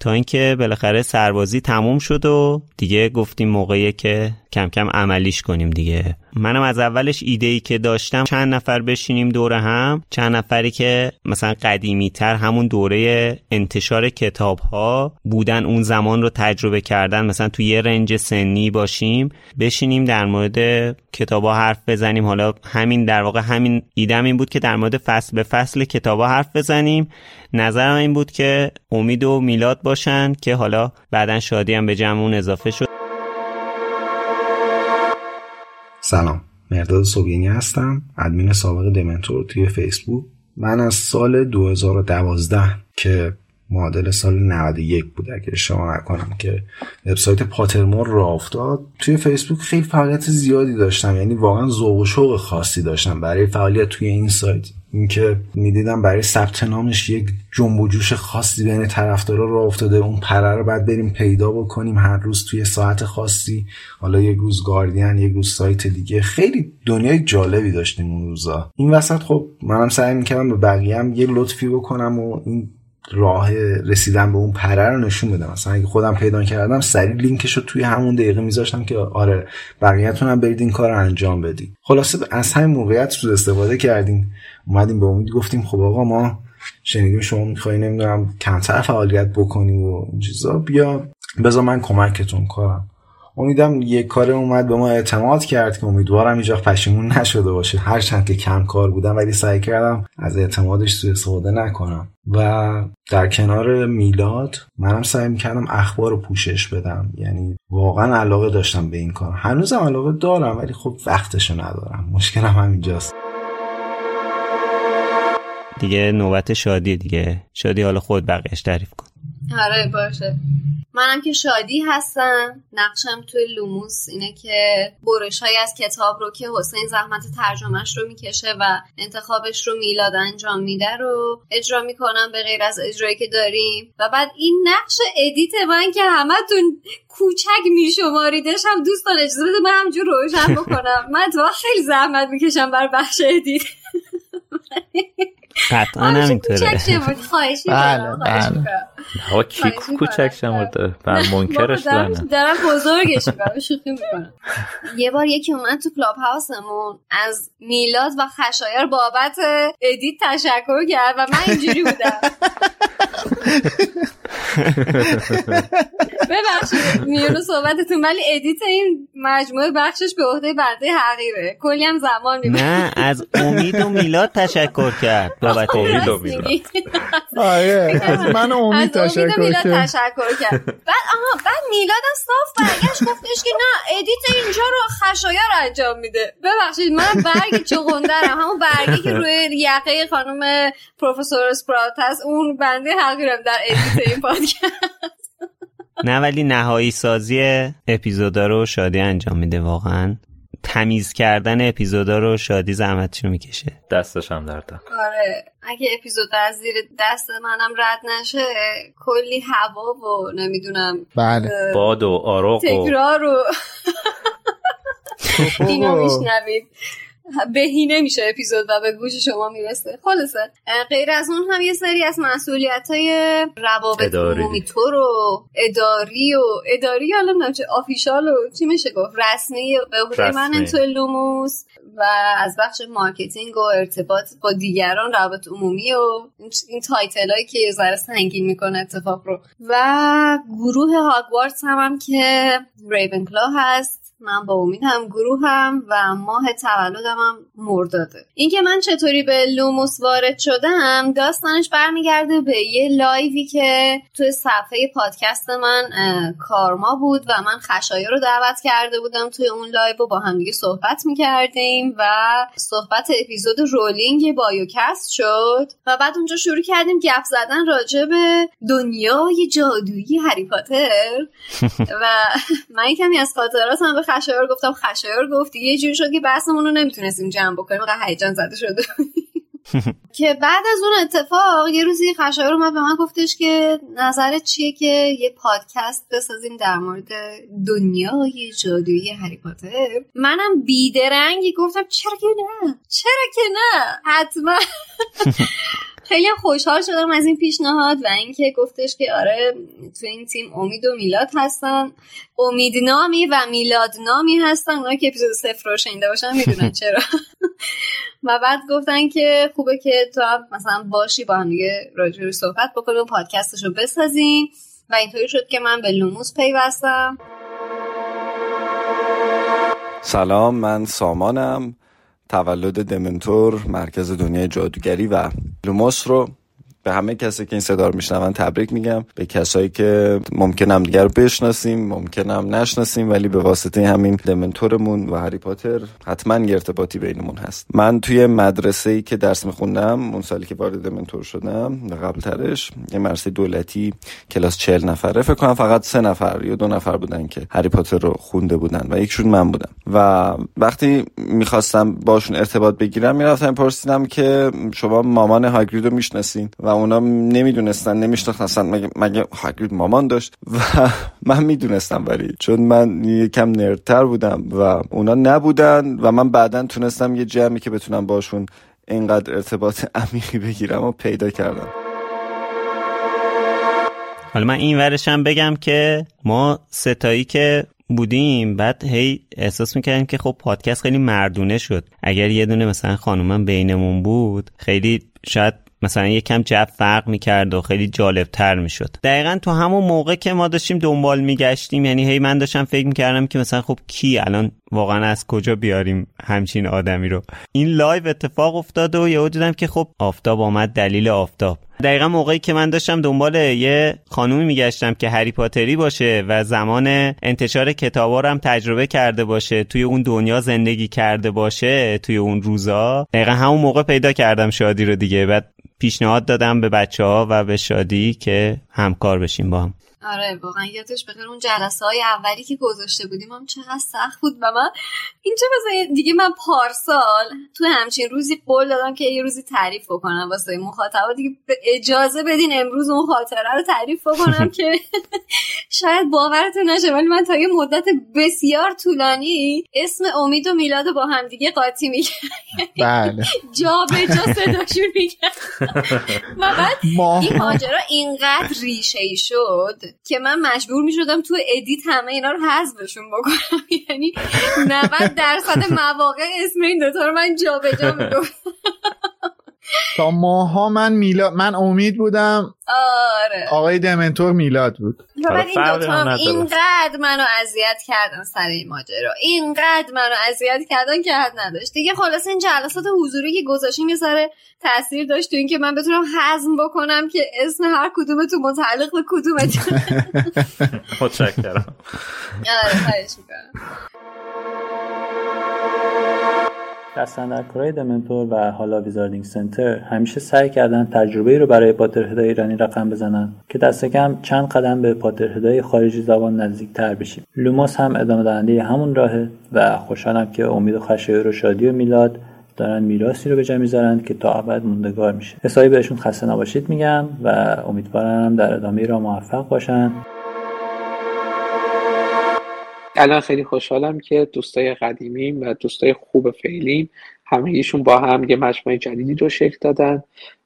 تا اینکه بالاخره سربازی تموم شد و دیگه گفتیم موقعیه که کم کم عملیش کنیم دیگه. منم از اولش ایده ای که داشتم چند نفر بشینیم دوره هم چند نفری که مثلا قدیمی تر همون دوره انتشار کتاب ها بودن اون زمان رو تجربه کردن مثلا توی یه رنج سنی باشیم بشینیم در مورد کتاب ها حرف بزنیم. حالا همین در واقع همین ایدم این بود که در مورد فصل به فصل کتاب ها حرف بزنیم. نظرم این بود که امید و میلاد باشن که حالا بعدا شادی هم به جمعون اضافه شد. سلام. مرداد صبحینی هستم ادمین سابق دمنتور توی فیسبوک. من از سال 2012 که معادل سال 91 بود اگه اشتباه نکنم که وبسایت پاترمور را افتاد توی فیسبوک خیلی فعالیت زیادی داشتم. یعنی واقعا ذوق و شوق خاصی داشتم برای فعالیت توی این سایت. اینکه می‌دیدم برای ثبت نامش یک جنب و جوش خاصی بین طرفدارا را افتاده. اون پره رو بعد بریم پیدا بکنیم هر روز توی ساعت خاصی. حالا یک روز گاردین یک روز سایت دیگه. خیلی دنیای جالبی داشتیم اون روزا. این وسط خب منم سعی می‌کردم به بقیه هم یه لطفی بکنم و این راه رسیدن به اون پره رو نشون بدم. مثلا اگه خودم پیدا کردم سریع لینکش رو توی همون دقیقه میذاشتم که آره بقیه‌تون هم برید این کار رو انجام بدید. خلاصه از همین موقعیت رو استفاده کردیم. اومدیم به امید گفتیم خب آقا ما شنیدیم شما میخوایی نمی‌دونم کمتر فعالیت بکنی و این چیزا بیا بذار من کمکتون کنم. امیدم یک کار اومد به ما اعتماد کرد که امیدوارم اینجا پشیمون نشده باشه. هرچند که کم کار بودم ولی سعی کردم از اعتمادش سوء استفاده نکنم. و در کنار میلاد منم سعی می‌کردم اخبار رو پوشش بدم. یعنی واقعا علاقه داشتم به این کار. هنوزم علاقه دارم ولی خب وقتشو ندارم. مشکلم همینجاست. دیگه نوبت شادی دیگه. شادی حالا خود بقیهش تعریف کن. آره باشه. منم که شادی هستم. نقشم توی لوموس اینه که برش های از کتاب رو که حسین زحمت ترجمهش رو می‌کشه و انتخابش رو میلاد انجام میده رو اجرا می‌کنم به غیر از اجرایی که داریم. و بعد این نقش edit من که همتون کوچک میشماریدش هم دوستان اجازه بده من همینجور روشن بکنم. [LAUGHS] من تو خیلی زحمت می‌کشم بر بخش edit. قطعا همینطوره. بله بله. ها کی کوچک شمرده بر منکرش دارم بزرگش می‌کنم شوخی می‌کنم. یه بار یکی اومد تو کلاب هاوسمون از میلاد و خشایر بابت edit تشکر کرد و من اینجوری بودم. [LAUGHS] ببخشید میون صحبتتون ولی edit این مجموعه بخشش به عهده بنده حقیره کلی هم زمان می‌بره نه از امید و میلاد تشکر کرد. [LAUGHS] بابت امید و میلاد. آره [LAUGHS] از من امید تشکر کرد. تشکر کرد. بعد آها بعد میلاد صاف برگشت گفتش که نه edit اینجا رو خشایر انجام میده. ببخشید من برگ چغندرم. همون برگی که [LAUGHS] روی یقه خانم پروفسور اسپرات هست اون بنده حقیرم در edit این پادکست نه ولی نهایی سازی اپیزودا رو شادی انجام میده واقعا. تمیز کردن اپیزودا رو شادی زحمتشو می‌کشه. دستش هم درده آره. اگه اپیزود از زیر دست منم رد نشه کلی هوا و نمی‌دونم بله. باد و آروق و تکرار و [LAUGHS] اینو میشنوید. [LAUGHS] بهینه میشه اپیزود و به گوش شما می‌رسه. خلاصه غیر از اون هم یه سری از مسئولیت های روابط عمومی تو رو اداری و اداری حالا نمیشه آفیشال و چی میشه گفت؟ رسمی به عهده من تو لوموس و از بخش marketing و ارتباط با دیگران روابط عمومی و این title هایی که یه ذره سنگین می‌کنه اتفاق رو. و گروه هاگوارتس هم, هم که ریونکلا هست. من با امید هم گروه هم و ماه تولدم هم مرداده اینکه من چطوری به لوموس وارد شدم داستانش برمیگرده به یه live ی که توی صفحه پادکست من کارما بود و من خشایار رو دعوت کرده بودم توی اون live و با هم دیگه صحبت می‌کردیم و صحبت اپیزود رولینگ بایوکست شد و بعد اونجا شروع کردیم گپ زدن راجع به دنیای جادویی هری پاتر. [LAUGHS] و من کمی از خاطراتم به خشایار گفتم خشایار گفت یه جوری شد که بحثمون رو نمی‌تونستیم جمع بکنیم. قهر هیجان زده شده. [LAUGHS] که بعد از اون اتفاق یه روزی خشایار اومد به من گفتش که نظرت چیه که یه پادکست بسازیم در مورد دنیای جادویی هری پاتر؟ منم بیدرنگی گفتم چرا که نه؟ چرا که نه؟ حتما. [LAUGHS] خیلی خوشحال شدم از این پیشنهاد و اینکه گفتش که آره تو این تیم امید و میلاد هستن. امید نامی و میلاد نامی هستن. اونا که اپیزود صفر رو شنیده باشن می‌دونن [LAUGHS] چرا. [LAUGHS] و بعد گفتن که خوبه که تو هم مثلا باشی با هم دیگه راجع صحبت بکنیم و پادکستش رو بسازیم. و اینطوری شد که من به لوموس پیوستم. سلام من سامانم. تولد دمنتور مرکز دنیای جادوگری و لوموس رو به همه کسی که این صدا رو میشنون تبریک میگم. به کسایی که ممکنم دیگر بشناسیم ممکنم نشناسیم ولی به واسطه همین دمنتورمون و هری پاتر حتما یه ارتباطی بینمون هست. من توی مدرسه ای که درس میخوندم اون سالی که وارد دمنتور شدم و قبل ترش یه مدرسه دولتی کلاس چهل نفره فکر کنم فقط سه نفر یا دو نفر بودن که هری پاتر رو خونده بودن و یکشون من بودم. و وقتی می‌خواستم باشون ارتباط بگیرم می‌رفتم پرسیدم که شما مامان هاگرید رو می‌شناسین؟ و اونا نمی‌دونستن نمیشناختن مگه مگه هاگرید مامان داشت؟ و [LAUGHS] من می‌دونستم ولی چون من یکم نردتر بودم و اونا نبودن و من بعدا تونستم یه جمعی که بتونم باشون اینقدر ارتباط [LAUGHS] عمیقی بگیرم و پیدا کردم. حالا من این ورشم بگم که ما سه تایی که بودیم بعد هی احساس می‌کردیم که خب پادکست خیلی مردونه شد. اگر یه دونه مثلا خانومم بینمون بود خیلی شاید مثلا یکم جو فرق می‌کرد و خیلی جالب تر می‌شد. دقیقا تو همون موقع که ما داشتیم دنبال میگشتیم یعنی هی من داشتم فکر می‌کردم که مثلا خب کی الان واقعا از کجا بیاریم همچین آدمی رو. این live اتفاق افتاد و یهو دیدم که خب آفتاب آمد دلیل آفتاب. دقیقا موقعی که من داشتم دنبال یه خانومی میگشتم که هری پاتری باشه و زمان انتشار کتابا رو هم تجربه کرده باشه توی اون دنیا زندگی کرده باشه توی اون روزا دقیقا همون موقع پیدا کردم شادی رو دیگه. بعد پیشنهاد دادم به بچه ها و به شادی که همکار بشیم با هم. آره واقعا یادش بخیر اون جلسه های اولی که گذاشته بودیم هم چقدر سخت بود. و من اینجا مثلا دیگه من پارسال تو همچین روزی قول دادم که یه روزی تعریف بکنم واسه مخاطبا. دیگه اجازه بدین امروز اون خاطره رو تعریف بکنم [LAUGHS] که شاید باورتون نشه ولی من تا یه مدت بسیار طولانی اسم امید و میلاد با هم دیگه قاطی میگم بله. [LAUGHS] جا به جا صداشون میگم [LAUGHS] و بعد این ماجرا اینقدر ریشه ای شد که من مجبور می شدم تو edit همه اینا رو حذفشون بکنم. [LAUGHS] یعنی 90 درصد مواقع اسم این دوتا رو من جابجا می‌گفتم [LAUGHS] تا ماها من میلاد من امید بودم. آره. آقای دمنتور میلاد بود. و بعد این دوتا اینقدر منو اذیت کردن سر این ماجرا. اینقدر منو اذیت کردن که حد نداشت. دیگه خلاص این جلسات حضوری که گذاشتیم یه سر تاثیر داشت تو اینکه من بتونم هضم بکنم که اسم هر کدومتون متعلق به کدومتون. [LAUGHS] متشکرم. آره خواهش می‌کنم. دست‌اندرکارهای دمنتور و حالا ویزاردینگ سنتر همیشه سعی کردن تجربه رو برای Potterhead ای ایرانی رقم بزنن که دست کم چند قدم به Potterhead ای خارجی زبان نزدیک تر بشیم. لوموس هم ادامه دهنده همون راهه و خوشحالم که امید و خشایار و شادی و میلاد دارن میراثی رو به جا می‌ذارن که تا ابد موندگار میشه. حسابی بهشون خسته نباشید میگم و امیدوارم در ادامه را موفق باشن. الان خیلی خوشحالم که دوستای قدیمیم و دوستای خوب فعلیم همه ایشون با هم یه مجموعه جدیدی رو شکل دادن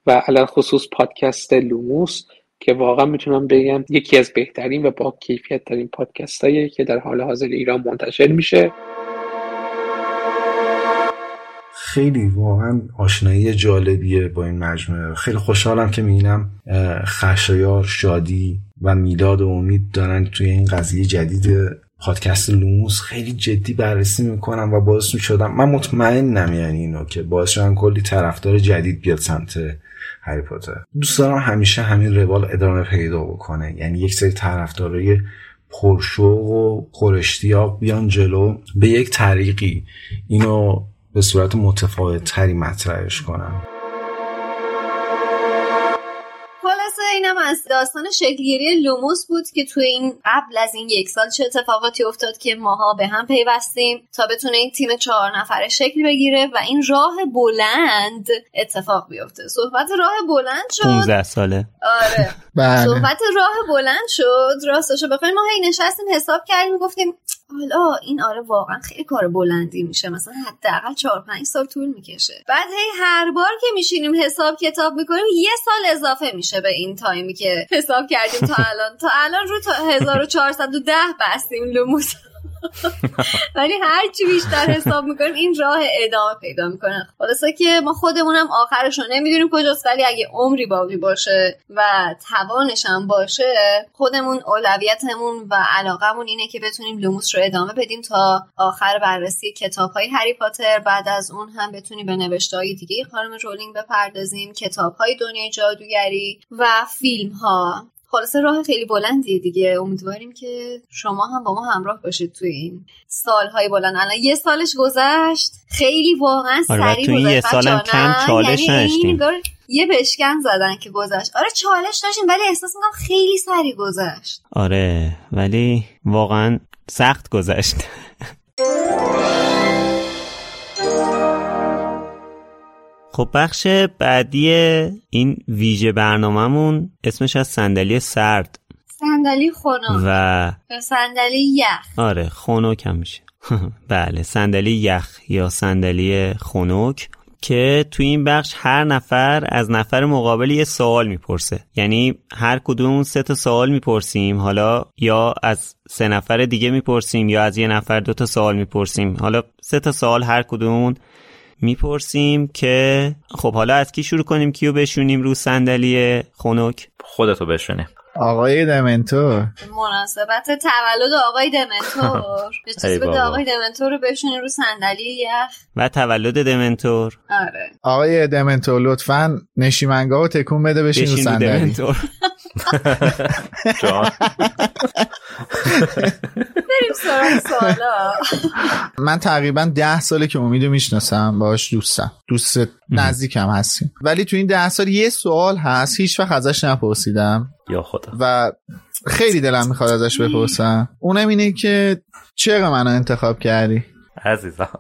و الان خصوص پادکست لوموس که واقعا می‌تونم بگم یکی از بهترین و با کیفیت ترین پادکست که در حال حاضر ایران منتشر میشه. خیلی واقعا آشنایی جالبیه با این مجموعه. خیلی خوشحالم که می‌بینم خشایار شادی و میلاد و امید دارن توی این قضیه جدید پادکست لوموس خیلی جدی بررسی می‌کنم و باعث می‌شدم. من مطمئنم یعنی اینو که باعث شدم کلی طرفدار جدید بیاد سمت هری پاتر. دوست دارم همیشه همین روال ادامه پیدا بکنه. یعنی یک سری طرفدارای پرشوق و پراشتیاق بیان جلو به یک طریقی. اینو به صورت متفاوت تری مطرحش کنم. اینم از داستان شکلگیری لوموس بود که توی این قبل از این یک سال چه اتفاقاتی افتاد که ماها به هم پیوستیم تا بتونه این تیم چهار نفره شکل بگیره و این راه بلند اتفاق بیفته. صحبت راه بلند شد. 15 ساله. آره. [LAUGHS] بله. صحبت راه بلند شد. راستشو بخوایم. ما هی نشستیم حساب کردیم گفتیم حالا این آره واقعا خیلی کار بلندی میشه. مثلا حداقل چهار پنج سال طول می‌کشه. بعد هی هر بار که میشینیم حساب کتاب می‌کنیم یه سال اضافه میشه به این تایمی که حساب کردیم تا [LAUGHS] الان. تا الان رو تا 1410 بستیم لوموس. ولی هر چی بیشتر حساب می‌کنیم این راه ادامه پیدا می‌کنه. خلاصه که ما خودمونم آخرش رو نمی‌دونیم کجاست ولی اگه عمری باقی باشه و توانش هم باشه خودمون اولویتمون و علاقمون اینه که بتونیم لوموس رو ادامه بدیم تا آخر بررسی کتاب های هری پاتر. بعد از اون هم بتونیم به نوشته های دیگه خانم رولینگ بپردازیم کتاب های دنیای جادوگری و فیلم ها خلاصه راه خیلی بلندیه دیگه. امیدواریم که شما هم با ما همراه باشید توی این سالهای بلند. الان یه سالش گذشت. خیلی واقعا آره سریع این یه سالم کم چالش یعنی یه بشکن زدن که گذشت. آره چالش داشتیم ولی احساس می‌کنم خیلی سریع گذشت. آره ولی واقعا سخت گذشت. [LAUGHS] خب بخش بعدی این ویژه برنامهمون اسمش از صندلی سرد. صندلی خنک. و صندلی یخ. آره خنک هم میشه. [LAUGHS] بله صندلی یخ یا صندلی خنک که توی این بخش هر نفر از نفر مقابل یه سوال می‌پرسه. یعنی هر کدوم سه تا سوال می‌پرسیم حالا یا از سه نفر دیگه می‌پرسیم یا از یه نفر دو تا سوال می‌پرسیم. حالا سه تا سوال هر کدوم می‌پرسیم که خب حالا از کی شروع کنیم؟ کیو بشونیم رو صندلی خنک؟ خودتو بشونیم آقای دمنتور. مناسبت تولد آقای دمنتور. [LAUGHS] اجازه بده آقای دمنتور رو بشونیم رو صندلی یخ. و تولد دمنتور. آره. آقای دمنتور لطفا نشیمنگاه رو تکون بده بشین رو صندلی. [LAUGHS] بریم سراغ سوالا. من تقریبا ده ساله که امیدو می‌شناسم باش دوستم. دوست نزدیکم هستیم. ولی تو این ده سال یه سوال هست هیچ وقت ازش نپرسیدم. یا خدا. و خیلی دلم می‌خواد ازش بپرسم. اونم اینه که چرا منو انتخاب کردی؟ عزیزم.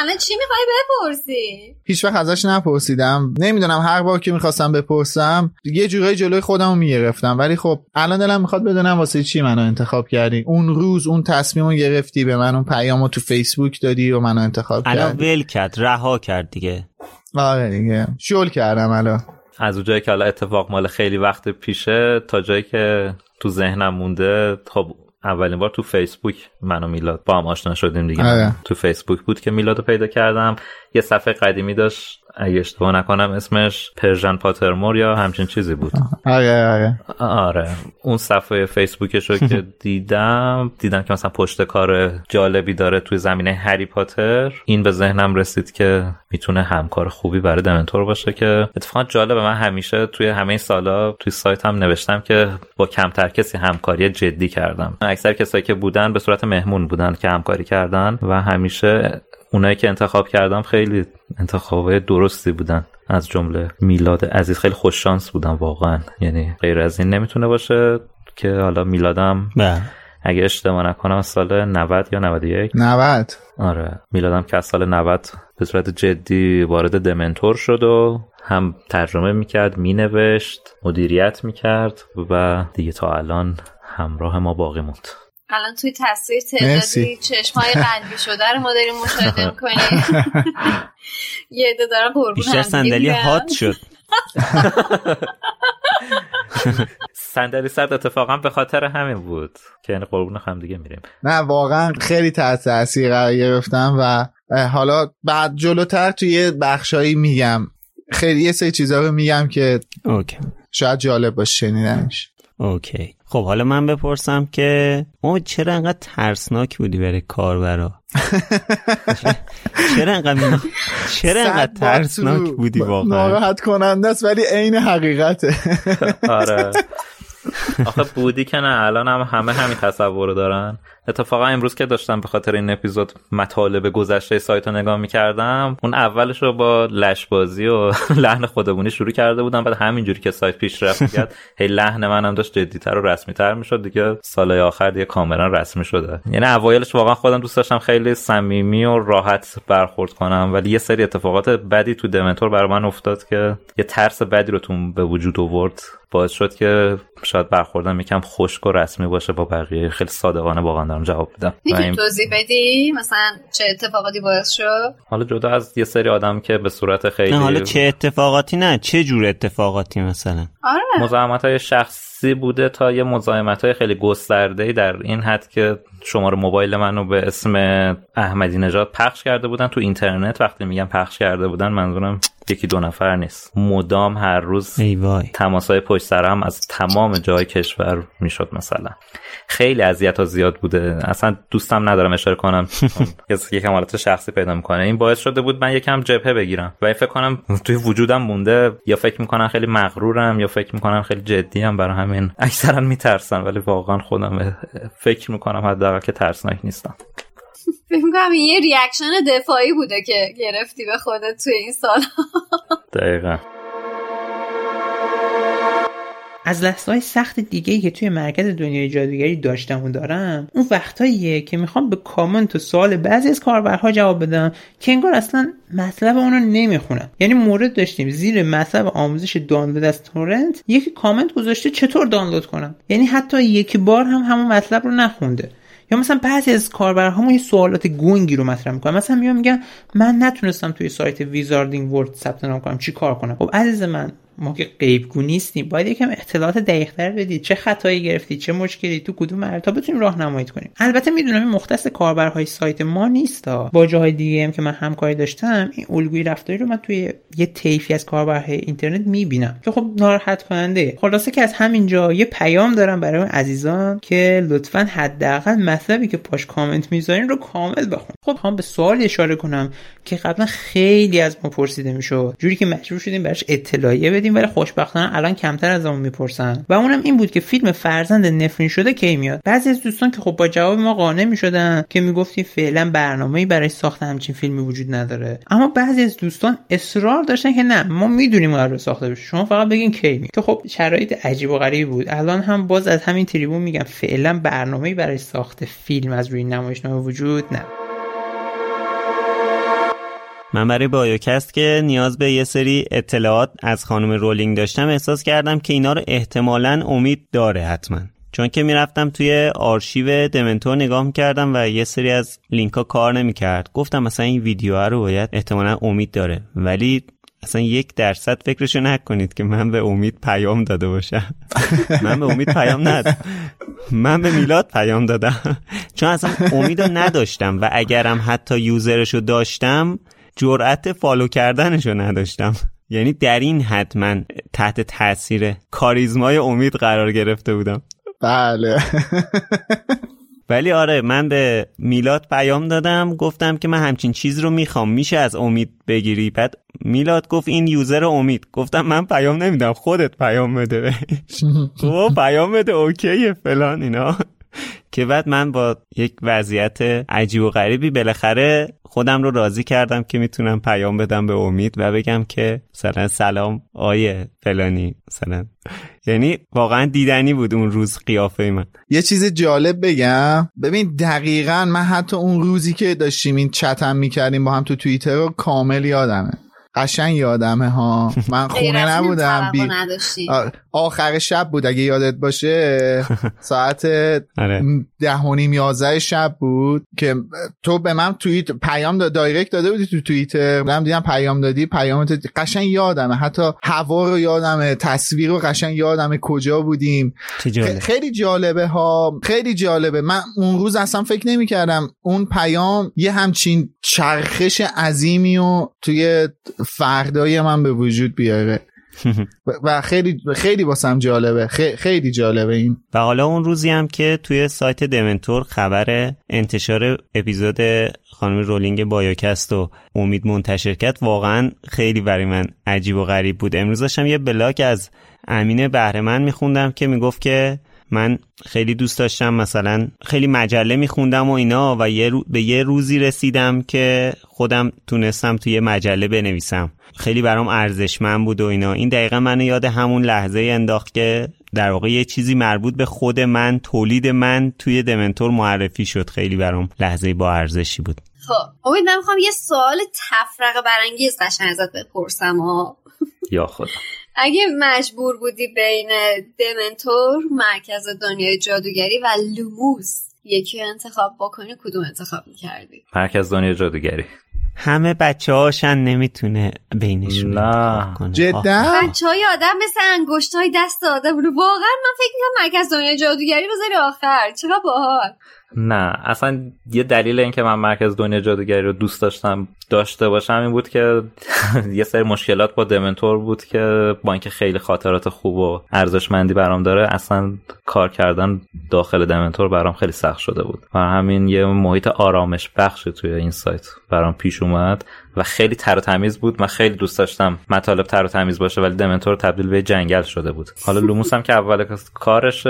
الان چی می‌خوای بپرسی؟ هیچ وقت ازش نپرسیدم. نمی‌دونم هر بار که می‌خواستم بپرسم یه جورایی جلوی خودم رو می‌گرفتم. ولی خب الان دلم می‌خواد بدونم واسه چی منو انتخاب کردی. اون روز اون تصمیم رو گرفتی به من اون پیام رو تو فیسبوک دادی و منو انتخاب الان کردی. ول کرد رها کرد دیگه. آره دیگه. شل کردم الان. از اون جایی که حالا اتفاق مال خیلی وقت پیشه تا جایی که تو ذهنم مونده خب اولین بار تو فیسبوک من و میلاد با هم آشنا شدیم دیگه آره. تو فیسبوک بود که میلاد رو پیدا کردم یه صفحه قدیمی داشت اگه اشتباه نکنم اسمش Persian Pottermore یا همچین چیزی بود. آره آره. آره. اون صفحه فیسبوکش رو که [LAUGHS] دیدم دیدم که مثلا پشت کار جالبی داره توی زمینه هری پاتر. این به ذهنم رسید که می‌تونه همکار خوبی برای دمنتور باشه که اتفاقا جالبه. من همیشه توی همه سالا توی سایت هم نوشتم که با کمتر کسی همکاری جدی کردم. اکثر کسایی که بودن به صورت مهمون بودن که همکاری کردن و همیشه اونایی که انتخاب کردم خیلی انتخابای درستی بودن. از جمله میلاد عزیز خیلی خوش شانس بودن واقعا. یعنی غیر از این نمی‌تونه باشه که حالا میلادم بله. اگه اشتباه نکنم سال 90 یا 91 90 آره. میلادم که از سال 90 به صورت جدی وارد دمنتور شد و هم ترجمه می‌کرد مینوشت مدیریت می‌کرد و دیگه تا الان همراه ما باقی موند. الان توی تصویر تعدادی. چشمای قلبی شده رو ما داریم مشاهده می‌کنیم. [LAUGHS] یه عده دارن قربون بیشتر صندلی. هات شد. [LAUGHS] صندلی سرد اتفاقا به خاطر همین بود که یعنی قربون هم دیگه میریم. نه واقعا خیلی تحت تاثیر قرار گرفتم و حالا بعد جلوتر توی بخشایی میگم. خیلی یه سری چیزا رو میگم که اوکی. شاید جالب باشه شنیدنش. اوکی. خب حالا من بپرسم که ما چرا انقدر ترسناک بودی برای کاربرا؟ [LAUGHS] چرا انقدر چرا انقدر ترسناک بودی واقعا؟ ناراحت کننده است ولی عین حقیقته. آره. [LAUGHS] آخه بودی که نه الان هم همه همین تصور رو دارن. اتفاقا امروز که داشتم به خاطر این اپیزود مطالب گذشته سایت رو نگاه می‌کردم اون اولش رو با لشبازی و [LAUGHS] لحن خودمونی شروع کرده بودم بعد همینجوری که سایت پیشرفت [LAUGHS] کرد هی لحن منم داشت جدیتر و رسمی تر می‌شد دیگه سال آخر دیگه کاملا رسمی شده. یعنی اوایلش واقعا خودم دوست داشتم خیلی صمیمی و راحت برخورد کنم ولی یه سری اتفاقات بدی تو دمنتور برای من افتاد که یه ترس بدی رو تو به وجود آورد. باعث شد که شاید برخوردم یکم خشک و رسمی باشه با بقیه. خیلی صادقانه واقعا دارم جواب میدم می‌تونی توضیح بدی مثلا چه اتفاقاتی باعث شد؟ حالا جدا از یه سری آدم که به صورت خیلی نه حالا چه اتفاقاتی نه چه جور اتفاقاتی مثلا؟ آره. مزاحمت های شخصی بوده تا یه مزاحمت های خیلی گسترده در این حد که شماره موبایل منو به اسم احمدی نژاد پخش کرده بودن تو اینترنت. وقتی میگم پخش کرده بودن منظورم یکی دو نفر نیست. مدام هر روز تماسای پشت سرم از تمام جای کشور می‌شد مثلا. خیلی اذیت ها زیاد بوده. اصلا دوستم ندارم اشاره کنم. [LAUGHS] یکم حالت شخصی پیدا می‌کنه. این باعث شده بود من یکم جبهه بگیرم. و فکر کنم توی وجودم مونده. یا فکر می‌کنن خیلی مغرورم یا فکر می‌کنن خیلی جدی هم برای همین. اکثرا میترسن ولی واقعا خودم فکر می‌کنم حداقل که ترسناک نیستم. فکر می‌کنم یه reaction دفاعی بوده که گرفتی به خودت توی این سال. دقیقا. از لحظه های سخت دیگه که توی مرکز دنیای جادوگری داشتم و دارم اون وقتاییه که می‌خوام به کامنت و سوال بعضی از کاربرها جواب بدم که انگار اصلا مطلب اونو نمی‌خونن یعنی مورد داشتیم زیر مطلب آموزش دانلود از تورنت یکی کامنت گذاشته چطور دانلود کنم؟ یعنی حتی یک بار هم همون مطلب رو نخونده. یا مثلا بعضی از کاربرهامون یه سوالات گونگی رو مطرح می‌کنن. مثلا میام میگن من نتونستم توی سایت ویزاردینگ ورد ثبت نام کنم. چی کار کنم؟ خب عزیز من ما که غیبگو نیستیم. باید یکم اطلاعات دقیقتر بدید. چه خطایی گرفتی؟ چه مشکلی؟ تو کدوم مرحله؟ تا بتونیم راهنمایی کنیم. البته می‌دونم این مختص کاربرهای سایت ما نیست با جاهای دیگه هم که من همکاری داشتم این الگوی رفتاری رو من توی یه طیفی از کاربرهای اینترنت می‌بینم که خب ناراحت کننده. خلاصه که از همینجا یه پیام دارم برای اون عزیزان که لطفا حداقل مطلبی که پاش کامنت می‌ذارین رو کامل بخون. خب هم به سوال اشاره کنم که قبلا خیلی از ما پرسیده می‌شد. جوری که مجبور شدیم براش اطلاعیه بدیم ولی خوشبختانه الان کمتر از اون می‌پرسن. و اونم این بود که فیلم فرزند نفرین شده کی میاد؟ بعضی از دوستان که خب با جواب ما قانع می‌شدن که می‌گفتی فعلا برنامه‌ای برای ساخت همچین فیلمی وجود نداره. اما بعضی از دوستان اصرار داشتن که نه ما می‌دونیم قرار ساخته بشه. شما فقط بگین کی میاد. که خب شرایط عجیب و غریبی بود. الان هم باز از همین تریبون میگم فعلا برنامه‌ای برای ساخت فیلم از روی نمایشنامه وجود نداره. من برای Biocast که نیاز به یه سری اطلاعات از خانم رولینگ داشتم احساس کردم که اینا رو احتمالا امید داره حتما. چون که می‌رفتم توی آرشیو دمنتور نگاه می‌کردم و یه سری از لینک ها کار نمی‌کرد. گفتم مثلا این ویدیو رو باید احتمالا امید داره. ولی اصلا یک درصد فکرشو نکنید که من به امید پیام داده باشم. [LAUGHS] من به امید پیام ندادم من به میلاد پیام دادم. چون اصلا امید رو نداشتم و اگرم حتی یوزرشو داشتم جرأت فالو کردنشو نداشتم. یعنی در این حد من تحت تاثیر کاریزمای امید قرار گرفته بودم. بله. ولی آره من به میلاد پیام دادم گفتم که من همچین چیز رو می‌خوام میشه از امید بگیری؟ بعد میلاد گفت این یوزر امید. گفتم من پیام نمیدم خودت پیام بده تو [LAUGHS] پیام بده اوکیه فلان اینا. که بعد من با یک وضعیت عجیب و غریبی بالاخره خودم رو راضی کردم که می‌تونم پیام بدم به امید و بگم که مثلا سلام آیه فلانی مثلا. یعنی واقعا دیدنی بود اون روز قیافه من. یه چیز جالب بگم. ببین دقیقا من حتی اون روزی که داشتیم این چتم می‌کردیم با هم تو توییتر رو کامل یادمه. قشنگ یادمه ها. من خونه نبودم بی... آخر شب بود اگه یادت باشه. [LAUGHS] ساعت آره. ده و نیم یازده شب بود که تو به من توییت پیام دا دایرکت داده بودی تو توییتر من دیدم پیام دادی پیامت قشنگ یادمه. حتی هوا رو یادمه تصویر رو قشنگ یادمه. کجا بودیم؟ خیلی جالبه ها. خیلی جالبه. من اون روز اصلا فکر نمی کردم. اون پیام یه همچین چرخش عظیمی و توی فردای من به وجود بیاره. [LAUGHS] و خیلی خیلی واسم جالبه. خیلی جالبه این. و حالا اون روزی هم که توی سایت دمنتور خبر انتشار اپیزود خانم رولینگ بایوکست و امید منتشر کرد واقعا خیلی برای من عجیب و غریب بود. امروز داشتم یه بلاک از امین بهرمن میخوندم که می‌گفت که من خیلی دوست داشتم مثلا خیلی مجله میخوندم و اینا و یه به یه روزی رسیدم که خودم تونستم توی مجله بنویسم. خیلی برام ارزشمند بود و اینا. این دقیقا من یاد همون لحظه انداخت که در واقع یه چیزی مربوط به خود من تولید من توی دمنتور معرفی شد. خیلی برام لحظه با ارزشی بود. خب امید من می‌خوام یه سوال تفرقه برانگیز قشنگ ازت بپرسم. ها یا خدا. اگه مجبور بودی بین دمنتور مرکز دنیای جادوگری و لوموس یکی انتخاب بکنی کدوم انتخاب می‌کردی؟ مرکز دنیای جادوگری. همه بچه هاشن نمی‌تونه بینشون نه. جدا؟ بچه های آدم مثل انگشت های دست آدم واقعا من فکر می‌کنم مرکز دنیای جادوگری بذاری آخر. چقدر باحال؟ نه. اصلا یه دلیل اینکه من مرکز دنیا جادوگری رو دوست داشتم داشته باشم این بود که [LAUGHS] یه سری مشکلات با دمنتور بود که با اینکه خیلی خاطرات خوب و ارزشمندی برام داره اصلا کار کردن داخل دمنتور برام خیلی سخت شده بود. و همین یه محیط آرامش بخش توی این سایت برام پیش اومد. و خیلی تر و تمیز بود. من خیلی دوست داشتم مطالب تر و تمیز باشه ولی دمنتور تبدیل به جنگل شده بود. حالا [LAUGHS] لوموس هم که اول کارش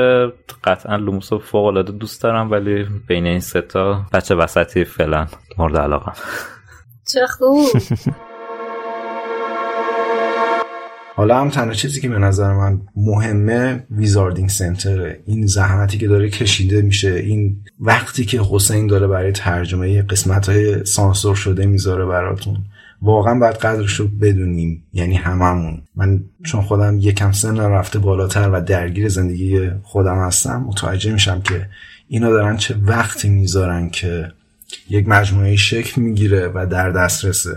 قطعا لوموس رو فوق العاده دوست دارم ولی بین این سه تا بچه وسطی فعلا مورد علاقه چه خوب. [LAUGHS] حالا هم تنها چیزی که به نظر من مهمه Wizarding Center ه این زحمتی که داره کشیده میشه این وقتی که حسین داره برای ترجمه قسمت های سانسور شده می‌ذاره براتون. واقعا باید قدرش رو بدونیم یعنی هممون. من چون خودم یکم سن رفته بالاتر و درگیر زندگی خودم هستم متوجه میشم که اینا دارن چه وقتی می‌ذارن که یک مجموعه شکل می‌گیره و در دسترسه.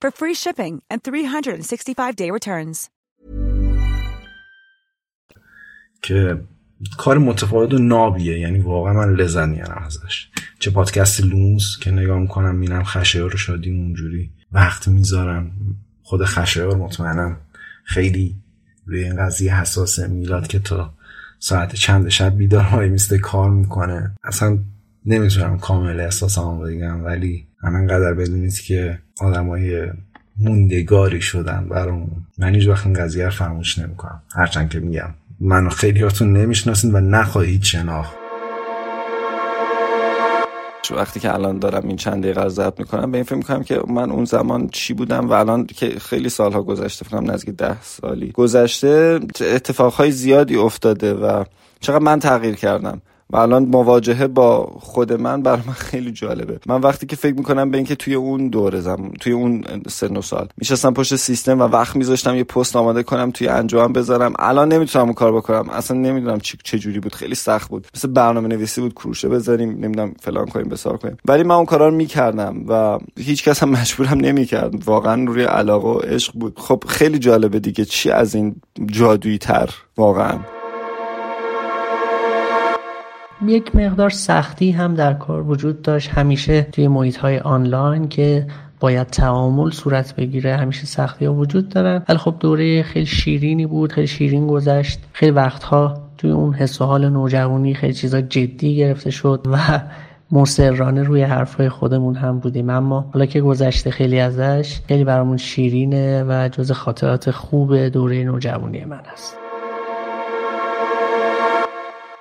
for free shipping and 365-day returns. که کار متفاوت و نابیه. یعنی واقعا من لذت میارم ازش. چه پادکست لوموس که نگاه می‌کنم میرم خشایار شادی اونجوری. وقت می‌ذارم. خود خشایار مطمئنم خیلی روی این قضیه حساسه. میلاد که تا ساعت چند شب بیدار های میسته کار می‌کنه. اصلا نمی‌تونم کامل احساسمو بگم ولی همینقدر بدونید که آدمای موندگاری شدن برامون من هیچ وقت این قضیه رو فراموش نمی‌کنم. هرچند که میگم منو خیلی هاتون نمی‌شناسین و نخواهید شناخت. وقتی که الان دارم این چند دقیقه رو ضبط می‌کنم به این فکر می‌کنم که من اون زمان چی بودم و الان که خیلی سالها گذشته فکرم نزدیک ده سالی گذشته اتفاقهای زیادی افتاده و چقدر من تغییر کردم. و الان مواجهه با خود من بر من خیلی جالبه. من وقتی که فکر می‌کنم به اینکه توی اون دوره زم توی اون سن و سال میشستم پشت سیستم و وقت میذاشتم یه پست آماده کنم توی انجام بذارم. الان نمی‌تونم اون کار بکنم. اصلا نمی‌دونم چه جوری بود. خیلی سخت بود. مثل برنامه نویسی بود کروشه بذاریم نمی‌دونم فلان کنیم بسار کنیم. ولی من اون کارا رو می‌کردم و هیچ کس هم [LAUGHS] مجبورم نمی‌کرد. واقعا روی علاقه و عشق بود. خب خیلی جالبه دیگه چی از این جادویی تر واقعا. یک مقدار سختی هم در کار وجود داشت. همیشه توی محیط های آنلاین که باید تعامل صورت بگیره همیشه سختی ها وجود دارن. ولی خب دوره خیلی شیرینی بود خیلی شیرین گذشت. خیلی وقتها توی اون حس و حال نوجوانی خیلی چیزا جدی گرفته شد و مصرانه روی حرفای خودمون هم بودیم. اما حالا که گذشته خیلی ازش خیلی برامون شیرینه و جز خاطرات خوب دوره نوجوانی من هست.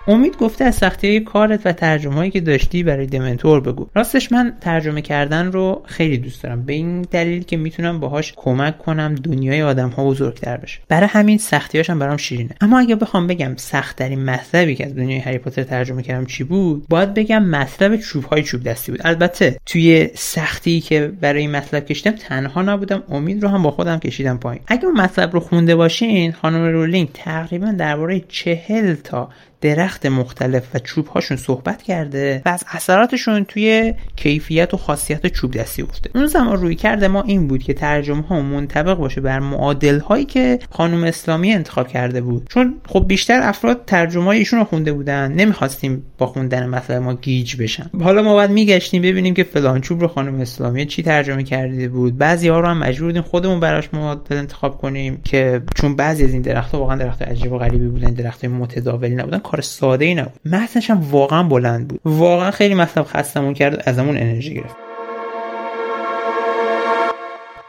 امید گفته از سختی کارت و ترجمه که داشتی برای دمنتور بگو. راستش من ترجمه کردن رو خیلی دوست دارم. به این دلیل که می‌تونم باهاش کمک کنم دنیای آدم ها بزرگتر بشه. برای همین سختی هاشم برام شیرینه. اما اگه بخوام بگم سخت ترین مطلبی که از دنیای هری پاتر ترجمه کردم چی بود؟ باید بگم مطلب چوب های چوب دستی بود. البته توی سختی که برای این مطلب کشیدم تنها نبودم. امید رو هم با خودم کشیدم پایین. اگه اون مطلب رو خونده باشین خانم رولینگ تقریبا درباره چهل تا درخت مختلف و چوب هاشون صحبت کرده و از اثراتشون توی کیفیت و خاصیت چوب دستی گفته اون زمان روی کرده ما این بود که ترجمه ها منطبق باشه بر معادل هایی که خانم اسلامی انتخاب کرده بود. چون خب بیشتر افراد ترجمه ایشون رو خونده بودن. نمی‌خواستیم با خوندن مثلا ما گیج بشن. حالا ما باید میگشتیم ببینیم که فلان چوب رو خانم اسلامی چی ترجمه کرده بود. بعضی ها رو هم مجبور بودیم خودمون براش معادل انتخاب کنیم که چون بعضی از این درختها واقعا درخت عجیب و غریبی بودن درخت متداولی نبودن. کار ساده ای نبود. متنش هم واقعا بلند بود. واقعا خیلی مطلب خستمون کرد ازمون انرژی گرفت.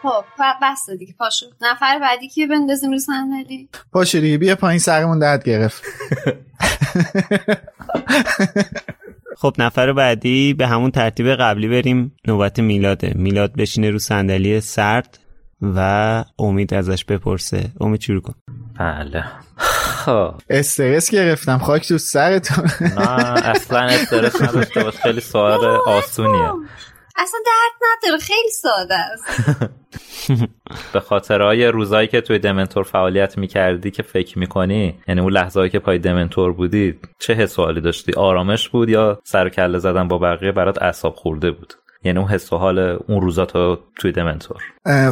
خب بس دیگه پاشو. نفر بعدی که بندازیم رو صندلی؟ پاشو دیگه بیا پایین سرمون درد گرفت. خب نفر بعدی به همون ترتیب قبلی بریم نوبت میلاده. میلاد بشینه رو صندلی سرد و امید ازش بپرسه. امید شروع کن. بله. استرس گرفتم خاک تو سرتون. نه اصلا استرس نداشته باش خیلی سوال آسونیه. اصلا درد نداره خیلی ساده است. [LAUGHS] به خاطرهای روزایی که توی دمنتور فعالیت می‌کردی که فکر می‌کنی؟ یعنی اون لحظه که پای دمنتور بودی چه حس سوالی داشتی؟ آرامش بود یا سر کله زدن با بقیه برات اعصاب خورده بود؟ یعنی اون حس و حال اون روزا تو توی دمنتور.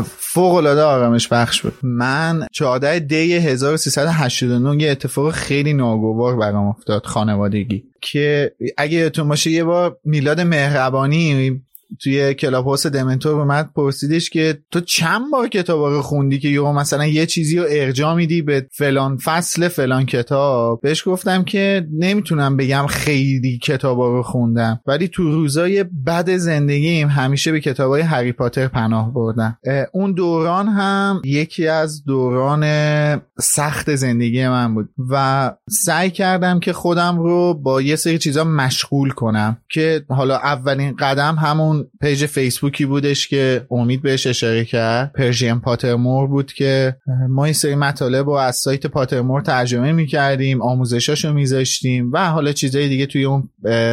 فوق العاده آرامش بخش بود. من 14 دی 1389 یه اتفاق خیلی ناگوار برام افتاد خانوادگی. که اگه یادتون باشه یه بار میلاد مهربانی توی کلاب هاوس دمنتور به من پرسیدش که تو چند بار کتاب رو خوندی که یهو مثلا یه چیزی رو ارجاع میدی به فلان فصل فلان کتاب؟ بهش گفتم که نمی‌تونم بگم خیلی کتاب رو خوندم ولی تو روزای بد زندگیم همیشه به کتاب های هری پاتر پناه بردم. اون دوران هم یکی از دوران سخت زندگی من بود و سعی کردم که خودم رو با یه سری چیزا مشغول کنم که حالا اولین قدم همون page فیسبوکی بودش که امید بهش اشاره کرد. Persian Pottermore بود که ما این سری مطالب رو از سایت پاترمور ترجمه می‌کردیم آموزشاشو میذاشتیم و حالا چیزای دیگه توی اون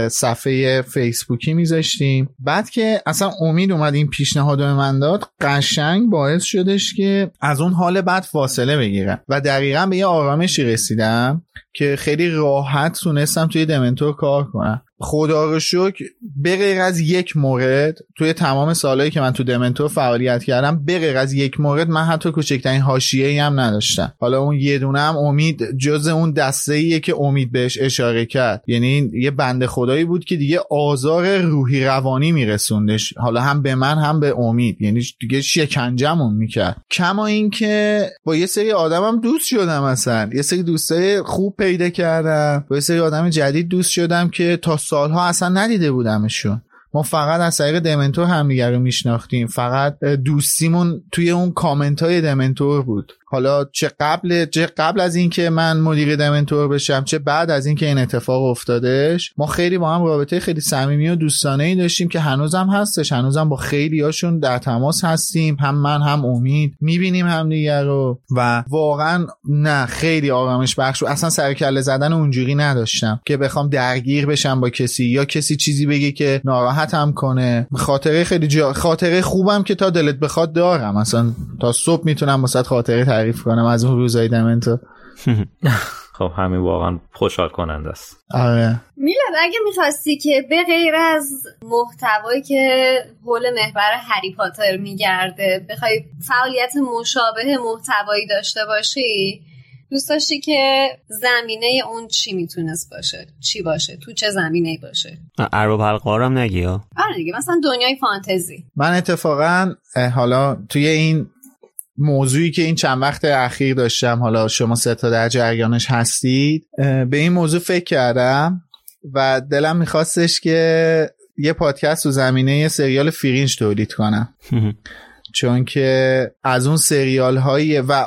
صفحه فیسبوکی میذاشتیم. بعد که اصلا امید اومد این پیشنهاد به من داد قشنگ باعث شدش که از اون حال بعد فاصله بگیرم. و دقیقا به یه آرامشی رسیدم. که خیلی راحت تونستم توی دمنتور کار کنم. خدا رو شکر به غیر از یک مورد توی تمام سالهایی که من تو دمنتور فعالیت کردم به غیر از یک مورد من حتی کوچکترین حاشیه‌ای هم نداشتم. حالا اون یه دونه هم امید جز اون دسته ایه که امید بهش اشاره کرد. یعنی یه بنده خدایی بود که دیگه آزار روحی روانی میرسوندش. حالا هم به من هم به امید. یعنی دیگه شکنجمون می‌کرد. کما اینکه با یه سری آدمم دوست شدم اصلا. یه سری دوستای خوب پیدا کردم. با سری آدم جدید دوست شدم که تا سالها اصلا ندیده بودمشون. ما فقط از طریق دمنتور همدیگه رو میشناختیم. فقط دوستیمون توی اون کامنت های دمنتور بود. حالا چه قبل چه قبل از اینکه من مدیر دمنتور بشم چه بعد از اینکه این اتفاق افتادش ما خیلی با هم رابطه خیلی صمیمی و دوستانه ای داشتیم که هنوزم هستش. هنوزم با خیلی هاشون در تماس هستیم هم من هم امید. می‌بینیم همدیگه رو. و واقعا نه خیلی آرامش بخش و اصلا سر کله زدن اونجوری نداشتم که بخوام درگیر بشم با کسی یا کسی چیزی بگه که ناراحتم کنه. خاطره خیلی جا... خاطره خوبم که تا دلت بخواد دارم. اصلا تا صبح می‌تونم واسه خاطره تعریف کنم از اون روزای دمنتو [LAUGHS] خب همین واقعا خوشحال کننده است. آره. میلاد اگه می‌خواستی که به غیر از محتوایی که حول محور هری پاتر میگرده بخوای فعالیت مشابه محتوایی داشته باشی دوست داشتی که زمینه اون چی می‌تونست باشه؟ چی باشه؟ تو چه زمینه باشه؟ ارباب حلقه هم نگی ها. آره دیگه مثلا دنیای فانتزی. من اتفاقا حالا توی این موضوعی که این چند وقت اخیر داشتم حالا شما سه تا در جریانش هستید به این موضوع فکر کردم و دلم میخواستش که یه پادکست تو زمینه سریال فیرینج تولید کنم. [LAUGHS] چون که از اون سریال های و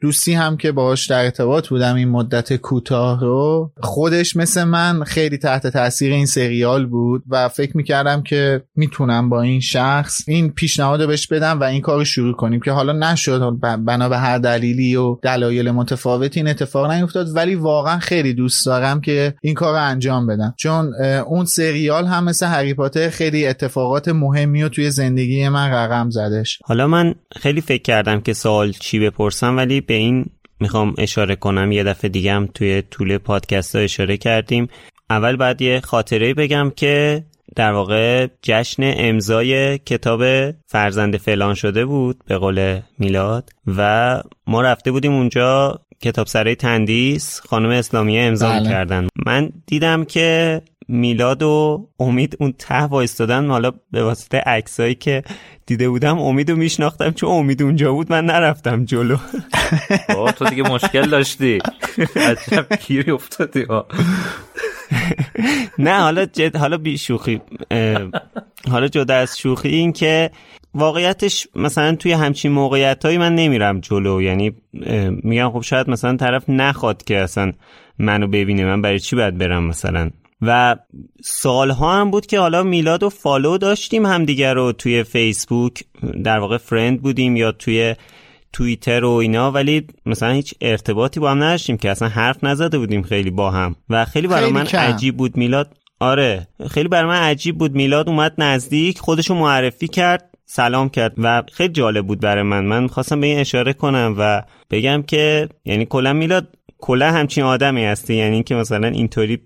دوستی هم که باهاش در ارتباط بودم این مدت کوتاه رو خودش مثل من خیلی تحت تاثیر این سریال بود و فکر می‌کردم که می‌تونم با این شخص این پیشنهاد بهش بدم و این کار رو شروع کنیم که حالا نشد. بنا به هر دلیلی و دلایل متفاوتی این اتفاق نیفتاد ولی واقعا خیلی دوست دارم که این کار رو انجام بدم. چون اون سریال هم مثل هری پاتر خیلی اتفاقات مهمی رو توی زندگی من رقم زدش. حالا من خیلی فکر کردم که سوال چی بپرسم ولی به این می‌خوام اشاره کنم یه دفعه دیگه هم توی طول پادکست ها اشاره کردیم اول بعد یه خاطره بگم که در واقع جشن امضای کتاب فرزند فلان شده بود به قول میلاد و ما رفته بودیم اونجا کتاب سرای تندیس خانم اسلامیه امضا بله. کردن من دیدم که میلاد و امید اون ته وایستادن حالا به واسطه عکسایی که دیده بودم امید رو میشناختم چون امید اونجا بود من نرفتم جلو. [LAUGHS] تو دیگه مشکل داشتی. عجب گیری افتادی [LAUGHS] نه حالا جد حالا بی شوخی حالا جدا از شوخی این که واقعیتش مثلا توی همچین موقعیت هایی من نمیرم جلو. یعنی میگم خب شاید مثلا طرف نخواد که اصلا منو ببینه من برای چی باید برم مثلا؟ و سالها هم بود که حالا میلاد و فالو داشتیم همدیگر رو توی فیسبوک در واقع فرند بودیم یا توی توییتر و اینا ولی مثلا هیچ ارتباطی با هم نداشتیم که اصلا حرف نزده بودیم خیلی با هم. و خیلی برای من عجیب بود میلاد. آره خیلی برای من عجیب بود میلاد اومد نزدیک خودشو معرفی کرد. سلام کرد و خیلی جالب بود برای من. من خواستم به این اشاره کنم و بگم که یعنی کلا میلاد کلا همچین آدمی هستی. یعنی که مثلا اینطوری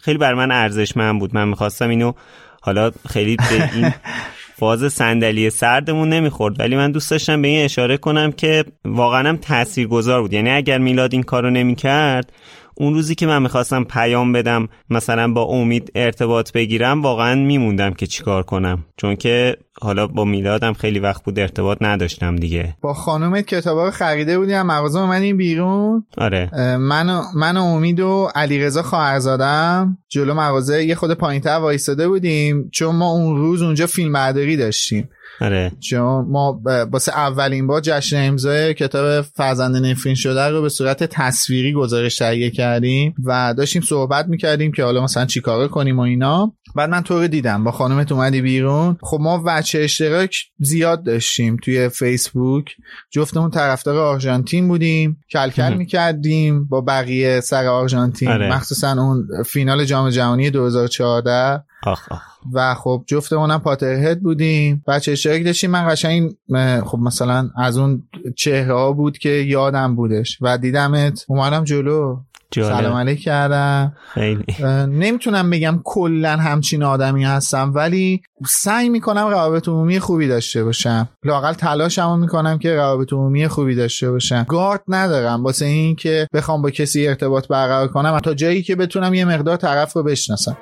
خیلی بر من ارزشمند بود. من می‌خواستم اینو حالا خیلی به این [LAUGHS] فاز صندلی سردمون نمی‌خورد. ولی من دوست داشتم به این اشاره کنم که واقعا هم تاثیرگذار بود. یعنی اگر میلاد این کارو نمی‌کرد اون روزی که من می‌خواستم پیام بدم مثلا با امید ارتباط بگیرم واقعا میموندم که چیکار کنم. چون که حالا با میلادم خیلی وقت بود ارتباط نداشتم دیگه. با خانومت کتابا خریده بودیم مغازه این بیرون؟ آره. من من و امید و علیرضا خواهرزادم جلو مغازه یه خود پایینتر وایستاده بودیم چون ما اون روز اونجا فیلم برداری داشتیم. آره. چون ما واسه اولین بار جشن امضای کتاب فرزند نفرین شده رو به صورت تصویری گزارش تهیه کردیم و داشتیم صحبت می‌کردیم که حالا مثلا چیکار کنیم و اینا. بعد من تو رو دیدم. با خانمت اومدی بیرون. خب ما وچه اشتراک زیاد داشتیم توی فیسبوک. جفتمون طرفدار آرژانتین بودیم. کلکل می‌کردیم با بقیه سر آرژانتین. آره. مخصوصا اون فینال جام جهانی 2014 آخ آخ. و خب جفتمونم پاترهد بودیم. بچه اشتراک داشتیم من قشنگ خب مثلا از اون چهره ها بود که یادم بودش و دیدمت. اومدم جلو. جالب. سلام علیک کردم خیلی نمی‌تونم بگم کلا همچین آدمی هستم ولی سعی می‌کنم روابط عمومی خوبی داشته باشم. لاقل تلاشمو می‌کنم که روابط عمومی خوبی داشته باشم. گارد ندارم. واسه این که بخوام با کسی ارتباط برقرار کنم. تا جایی که بتونم یه مقدار طرف رو بشناسم.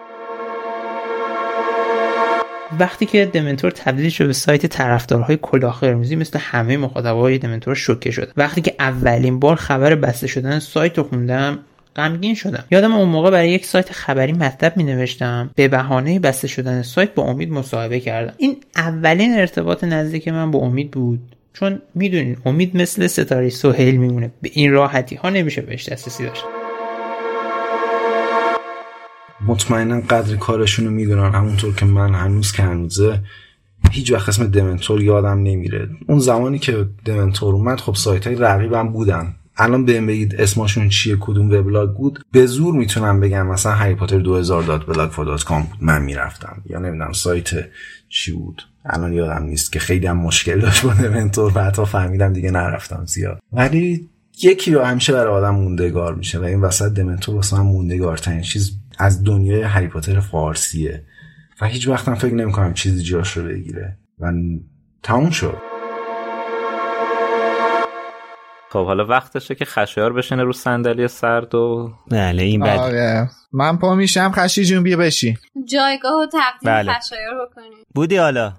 وقتی که دمنتور تبدیل شد به سایت طرفدارهای کلاه قرمزی مثل همه مخاطبای دمنتور شوکه شد وقتی که اولین بار خبر بسته شدن سایت رو خوندم غمگین شدم. یادم اون موقع برای یک سایت خبری مطلب می نوشتم به بهانه بسته شدن سایت با امید مصاحبه کردم. این اولین ارتباط نزدیک من با امید بود. چون می‌دونین امید مثل ستاره سهیل میمونه. به این راحتی ها نمیشه بهش دسترسی داشت. مطمئنا قدر کارشون رو می‌دونن همونطور که من هنوز که هنوزه هیچ وقت اسم دمنتور یادم نمیره. اون زمانی که دمنتور اومد خب سایت های رقیبم بودن. الان بهم بگید اسمشون چیه کدوم وبلاگ بود؟ به زور می‌تونم بگم مثلا هری پاتر 2000 dot blog بود من می‌رفتم. یا نمی‌دونم سایت چی بود. الان یادم نیست که خیلی هم مشکل داشت با دمنتور و حتی فهمیدم دیگه نرفتم زیاد. ولی یکی رو همیشه برای آدم موندگار میشه و این وسط دمنتور واسه من موندگارترین چیز از دنیای هری پاتر فارسیه و هیچ وقتم فکر نمی‌کنم چیزی جاش رو بگیره. و تموم شد. خب حالا وقتشه که خشایار بشینه رو صندلی سرد و بله این بد آره. من پا میشم خشی جون بیا بشی جایگاه و تقدیم بله. خشایار بکنی بودی حالا؟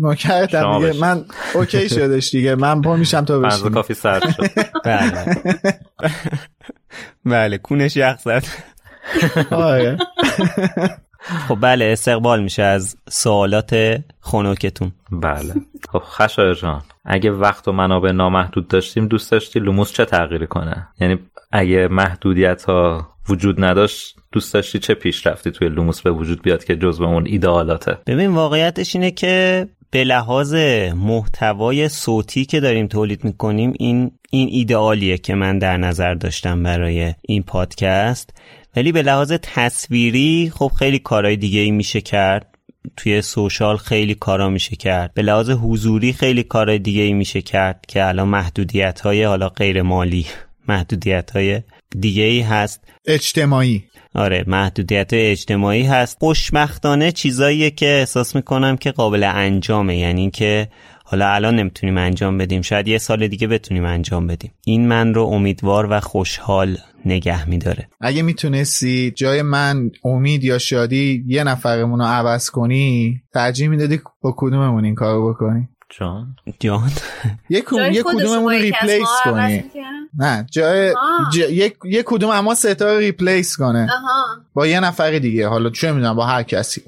نوکرتم دیگه. من اوکی شدش دیگه. من پا میشم تو بشی کافی سرد شد. بله. [LAUGHS] بله کونش یخ زد. آره. [LAUGHS] خب بله استقبال میشه از سوالات خنوکتون بله. خب خشایار جان اگه وقت و منابع نامحدود داشتیم دوست داشتی لوموس چه تغییری کنه؟ یعنی اگه محدودیت ها وجود نداشت دوست داشتی چه پیشرفتی توی لوموس به وجود بیاد که جزو اون ایدئالاته؟ ببین واقعیتش اینه که به لحاظ محتوای صوتی که داریم تولید می‌کنیم این این ایدئالیه که من در نظر داشتم برای این پادکست. ولی به لحاظ تصویری خب خیلی کارهای دیگه ای میشه کرد. توی سوشال خیلی کارا میشه کرد. به لحاظ حضوری خیلی کارهای دیگه ای میشه کرد که الان محدودیت های حالا غیر مالی محدودیت های دیگه ای هست. اجتماعی. آره محدودیت اجتماعی هست. خوشبختانه چیزاییه که احساس می‌کنم که قابل انجامه. یعنی که حالا الان نمی‌تونیم انجام بدیم. شاید یه سال دیگه بتونیم انجام بدیم. این من رو امیدوار و خوشحال نگه میداره. اگه می‌تونستی جای من امید یا شادی یه نفرمون رو عوض کنی ترجیح می‌دادی با کدوممون این کارو بکنی؟ جان. جان. یه کدوممون رو ریپلیس کنی. نه جای یک یک کدوم اما ستا ریپلیس کنه. با یه نفر دیگه حالا چه می‌دونم با هر کسی.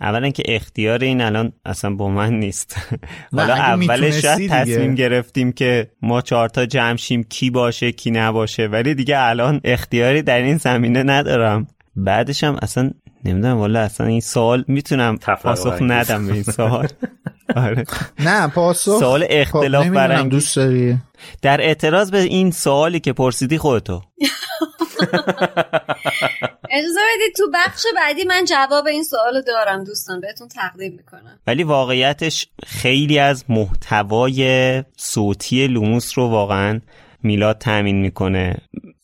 اولا که اختیار این الان اصلا با من نیست. [LAUGHS] حالا اولش شاید تصمیم گرفتیم که ما چهارتا جمع شیم کی باشه کی نباشه. ولی دیگه الان اختیاری در این زمینه ندارم. بعدش هم اصلا نمی‌دونم والا اصلا این سوال می‌تونم پاسخ ندم به این سوال. [LAUGHS] آره. نه پاسخ. سوال اختلاف برانگیز. دوست داری؟ در اعتراض به این سوالی که پرسیدی خودتو. [LAUGHS] اجازه بدید تو بخش بعدی من جواب این سوالو دارم دوستان بهتون تقدیم می‌کنم. ولی واقعیتش خیلی از محتوای صوتی لوموس رو واقعا میلاد تامین می‌کنه.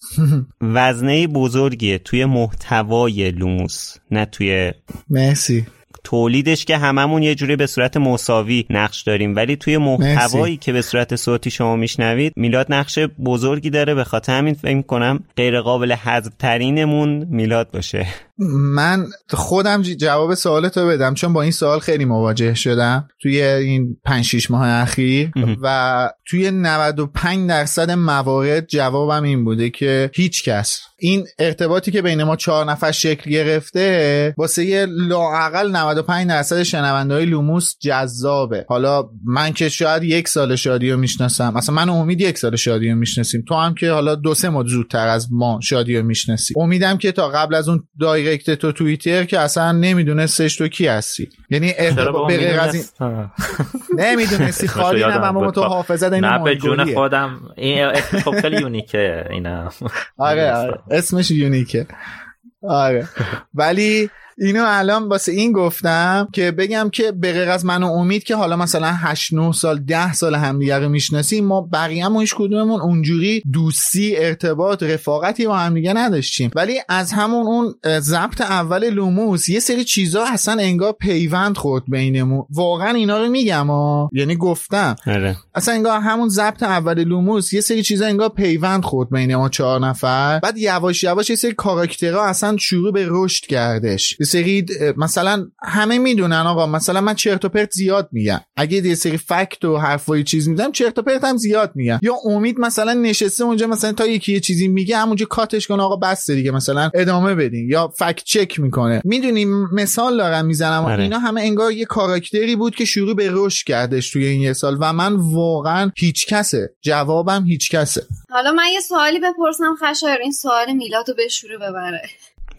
[LAUGHS] وزنه بزرگیه توی محتوای لوموس نه توی مرسی. تولیدش که هممون یه جوری به صورت مساوی نقش داریم. ولی توی محتوایی که به صورت صوتی شما میشنوید میلاد نقش بزرگی داره. به خاطر همین فکر کنم غیر قابل حذف ترینمون میلاد باشه. من خودم جواب سوالتو بدم چون با این سوال خیلی مواجه شدم توی این 5 6 ماه اخیر. و توی 95 درصد موارد جوابم این بوده که هیچ کس. این ارتباطی که بین ما چهار نفر شکل گرفته واسه یه لاعقل 95 درصد شنونده های لوموس جذابه. حالا من که شاید یک سال شادی رو می‌شناسم. اصلا من امید یک سال شادی رو می‌شناسیم. تو هم که حالا دو سه ماه زودتر از ما شادی رو می‌شناسی. امیدم که تا قبل از اون direct تو توییتر که اصلا نمیدونستش تو کی هستی. یعنی به غیر از این نمی‌دونستی [LAUGHS] خالی نه اما تو حافظه نه به جون خودم. این خب خیلی unique ه اینا. آره آره. اسمش unique ه. آره. ولی اینو الان واسه این گفتم که بگم که به غیر از من و امید که حالا مثلا 8 9 سال 10 سال همدیگه رو می‌شناسیم ما بقیه هیچ کدوممون اونجوری دوستی ارتباط رفاقتی با همدیگه نداشتیم. ولی از همون اون ضبط اول لوموس یه سری چیزا اصلا انگار پیوند خورد بینمون. واقعا اینا رو میگم ها یعنی گفتم. آره. اصلا انگار همون ضبط اول لوموس یه سری چیزا انگار پیوند خورد بین ما چهار نفر. بعد یواش یواش یه سری کاراکترها اصلا شروع به رشد کردش. یه سری مثلا همه می‌دونن آقا مثلا من چرت و پرت زیاد میگم. اگه یه سری fact و حرفای چیز میدم چرت و پرت هم زیاد میگم. یا امید مثلا نشسته اونجا مثلا تا یکی یه چیزی میگه همونجا cut ش کنه آقا بس دیگه مثلا ادامه بدین. یا fact check می‌کنه. می‌دونیم مثال دارم می‌زنم. آره. اینا همه انگار یه کاراکتری بود که شروع به رشد کردش توی این یه سال و من واقعا هیچ کسه. جوابم هیچ کسه. حالا من یه سوالی بپرسم خشایر این سوال میلادو به شروع ببره.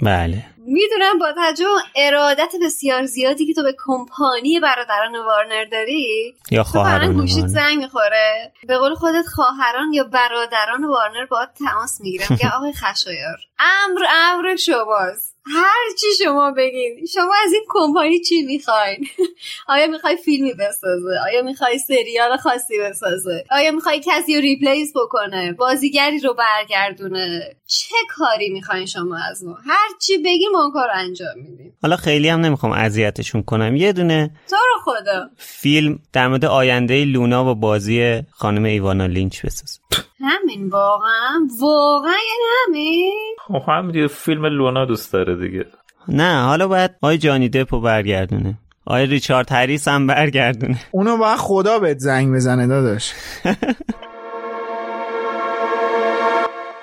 بله. می‌دونم با توجه ارادت بسیار زیادی که تو به کمپانی برادران وارنر داری یا خواهران گوشیت. زنگ می‌خوره. به قول خودت خواهران یا برادران وارنر باید تماس می‌گیرم که [LAUGHS] آقای خشایار. امر امر شماست. هر چی شما بگین. شما از این کمپانی چی می‌خواین؟ [LAUGHS] آیا می‌خوای فیلمی بسازه؟ آیا می‌خوای سریال خاصی بسازه؟ آیا می‌خوای کسی رو ریپلیس بکنه؟ بازیگری رو برگردونه؟ چه کاری می‌خواین شما از ما؟ هر چی بگین ما اون کار رو انجام میدیم. حالا خیلی هم نمی‌خوام اذیتشون کنم. یه دونه تو رو خدا. فیلم در مورد آینده لونا با بازی خانم ایوانا لینچ بساز. همین واقعا واقعا یعنی همین؟ خب هم دیگه فیلم لونا دوست داره دیگه. نه حالا باید آی جانی دپو برگردونه. آی ریچارد هریس هم برگردونه. اونو باید خدا بهت زنگ بزنه داداش.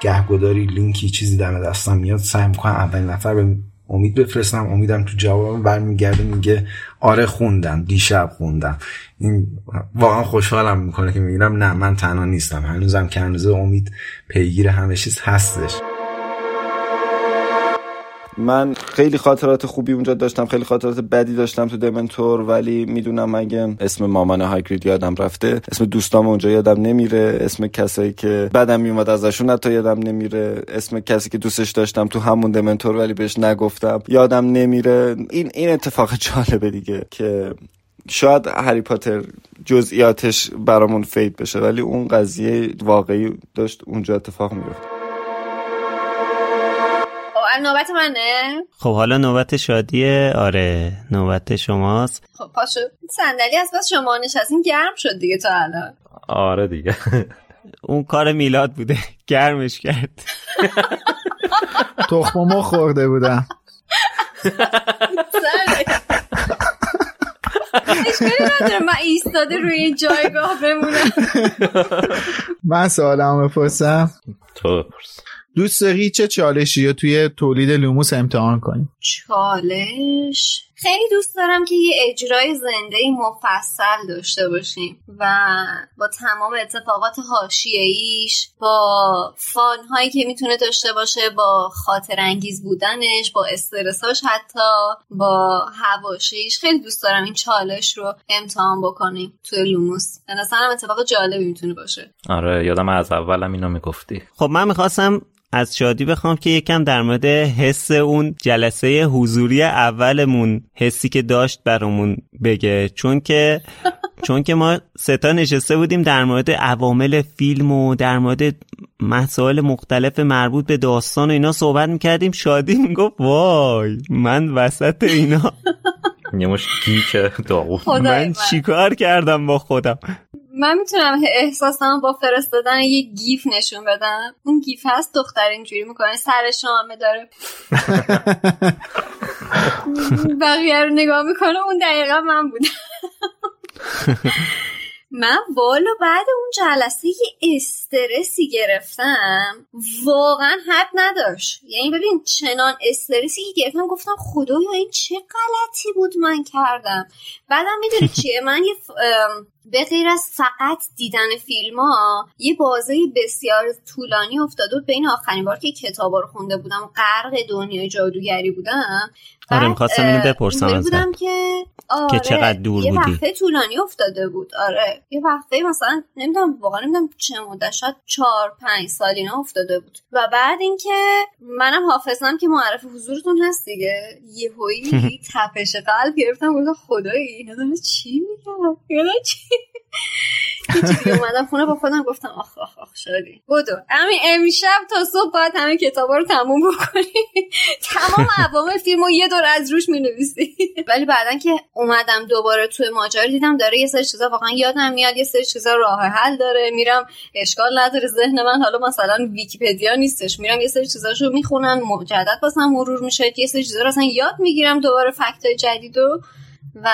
گهگداری لینکی چیزی دم دستم میاد سعی می‌کنم اولین نفر به امید بفرستم. امیدم تو جوابم برمیگرده میگه آره خوندم دیشب خوندم. این واقعا خوشحالم می‌کنه که می‌گیرم نه من تنها نیستم. هنوزم که هنوز امید پیگیر همه چیز هستش. من خیلی خاطرات خوبی اونجا داشتم خیلی خاطرات بدی داشتم تو دمنتور ولی می‌دونم اگه اسم مامان هاگرید یادم رفته اسم دوستام اونجا یادم نمیره. اسم کسایی که بدم میومد ازشون حتی یادم نمیره. اسم کسی که دوستش داشتم تو همون دمنتور ولی بهش نگفتم یادم نمیره. این این اتفاق [LAUGHS] جالبه دیگه که شاید هری پاتر جزئیاتش برامون فید بشه ولی اون قضیه واقعی داشت اونجا اتفاق میفته نوبت منه؟ خب حالا نوبت شادیه آره نوبت شماست. خب پاشو. صندلی از بس شما نشستین گرم شد دیگه تا الان. آره دیگه. اون کار میلاد بوده. گرمش کرد. تخممو خورده بودم. اشکالی نداره من ایستاده روی این جایگاه بمونم. من سوالم بپرسم. تو بپرس. دوست داری چه چالشی رو توی تولید لوموس امتحان کنی؟ چالش؟ خیلی دوست دارم که یه اجرای زنده مفصل داشته باشیم و با تمام اتفاقات حاشیه‌ایش با fun هایی که می‌تونه داشته باشه با خاطر انگیز بودنش با استرساش حتی با حواشیش خیلی دوست دارم این چالش رو امتحان بکنیم توی لوموس. مثلا اتفاق جالبی می‌تونه باشه. آره یادم از اولم اینو می‌گفتی. خب من می‌خواستم از شادی بخوام که یکم در مورد حس اون جلسه حضوری اولمون حسی که داشت برامون بگه. چون که [LAUGHS] چون که ما ستا نشسته بودیم در مورد عوامل فیلم و در مورد مسائل مختلف مربوط به داستان و اینا صحبت می‌کردیم. شادی می‌گفت وای من وسط اینا. [LAUGHS] یه مش گیک داغون. من. چیکار کردم با خودم؟ من می‌تونم احساسم با فرستادن یه gif نشون بدم. اون gif هست دختر اینجوری می‌کنه سر شامه داره. [LAUGHS] بقیه رو نگاه می‌کنه اون دقیقا من بودم. من والا بعد اون جلسه یه استرسی گرفتم. واقعا حد نداشت. یعنی ببین چنان استرسی گرفتم گفتم خدایا این چه غلطی بود من کردم. بعدم می‌دونی چیه؟ من یه به غیر از فقط دیدن فیلم ها یه بازه بسیار طولانی افتاد و بین آخرین بار که کتاب رو خونده بودم غرق دنیای جادوگری بودم. آره می‌خواستم اینو بپرسم ازت که آره که چقدر دور یه بودی؟ وقته طولانی افتاده بود آره. یه وقته مثلا نمی‌دونم واقعا نمی‌دونم چه مدت شاید چهار پنج سال اینا افتاده بود. و بعد اینکه منم حافظم که معرف حضورتون هست دیگه. یهویی [LAUGHS] تپش قلب گرفتم گفتم خدایی اینا چی میگم اینا چی؟ دیگه. اومدم خونه با خودم گفتم آخ آخ آخ شدی بودو همین امشب تا صبح باید همین کتابا رو تموم بکنی. [LAUGHS] تمام عوامل فیلمو یه دور از روش می‌نویسی. [LAUGHS] ولی بعدا که اومدم دوباره توی ماجرا دیدم داره یه سری چیزا واقعا یادم میاد یه سری چیزا راه حل داره. میرم اشکال نداره ذهن من. حالا مثلا ویکیپدیا نیستش. میرم یه سری چیزاشو می‌خونم مجدد واسم مرور میشه. یه سری چیزا رو یاد می‌گیرم دوباره فکتای جدیدو و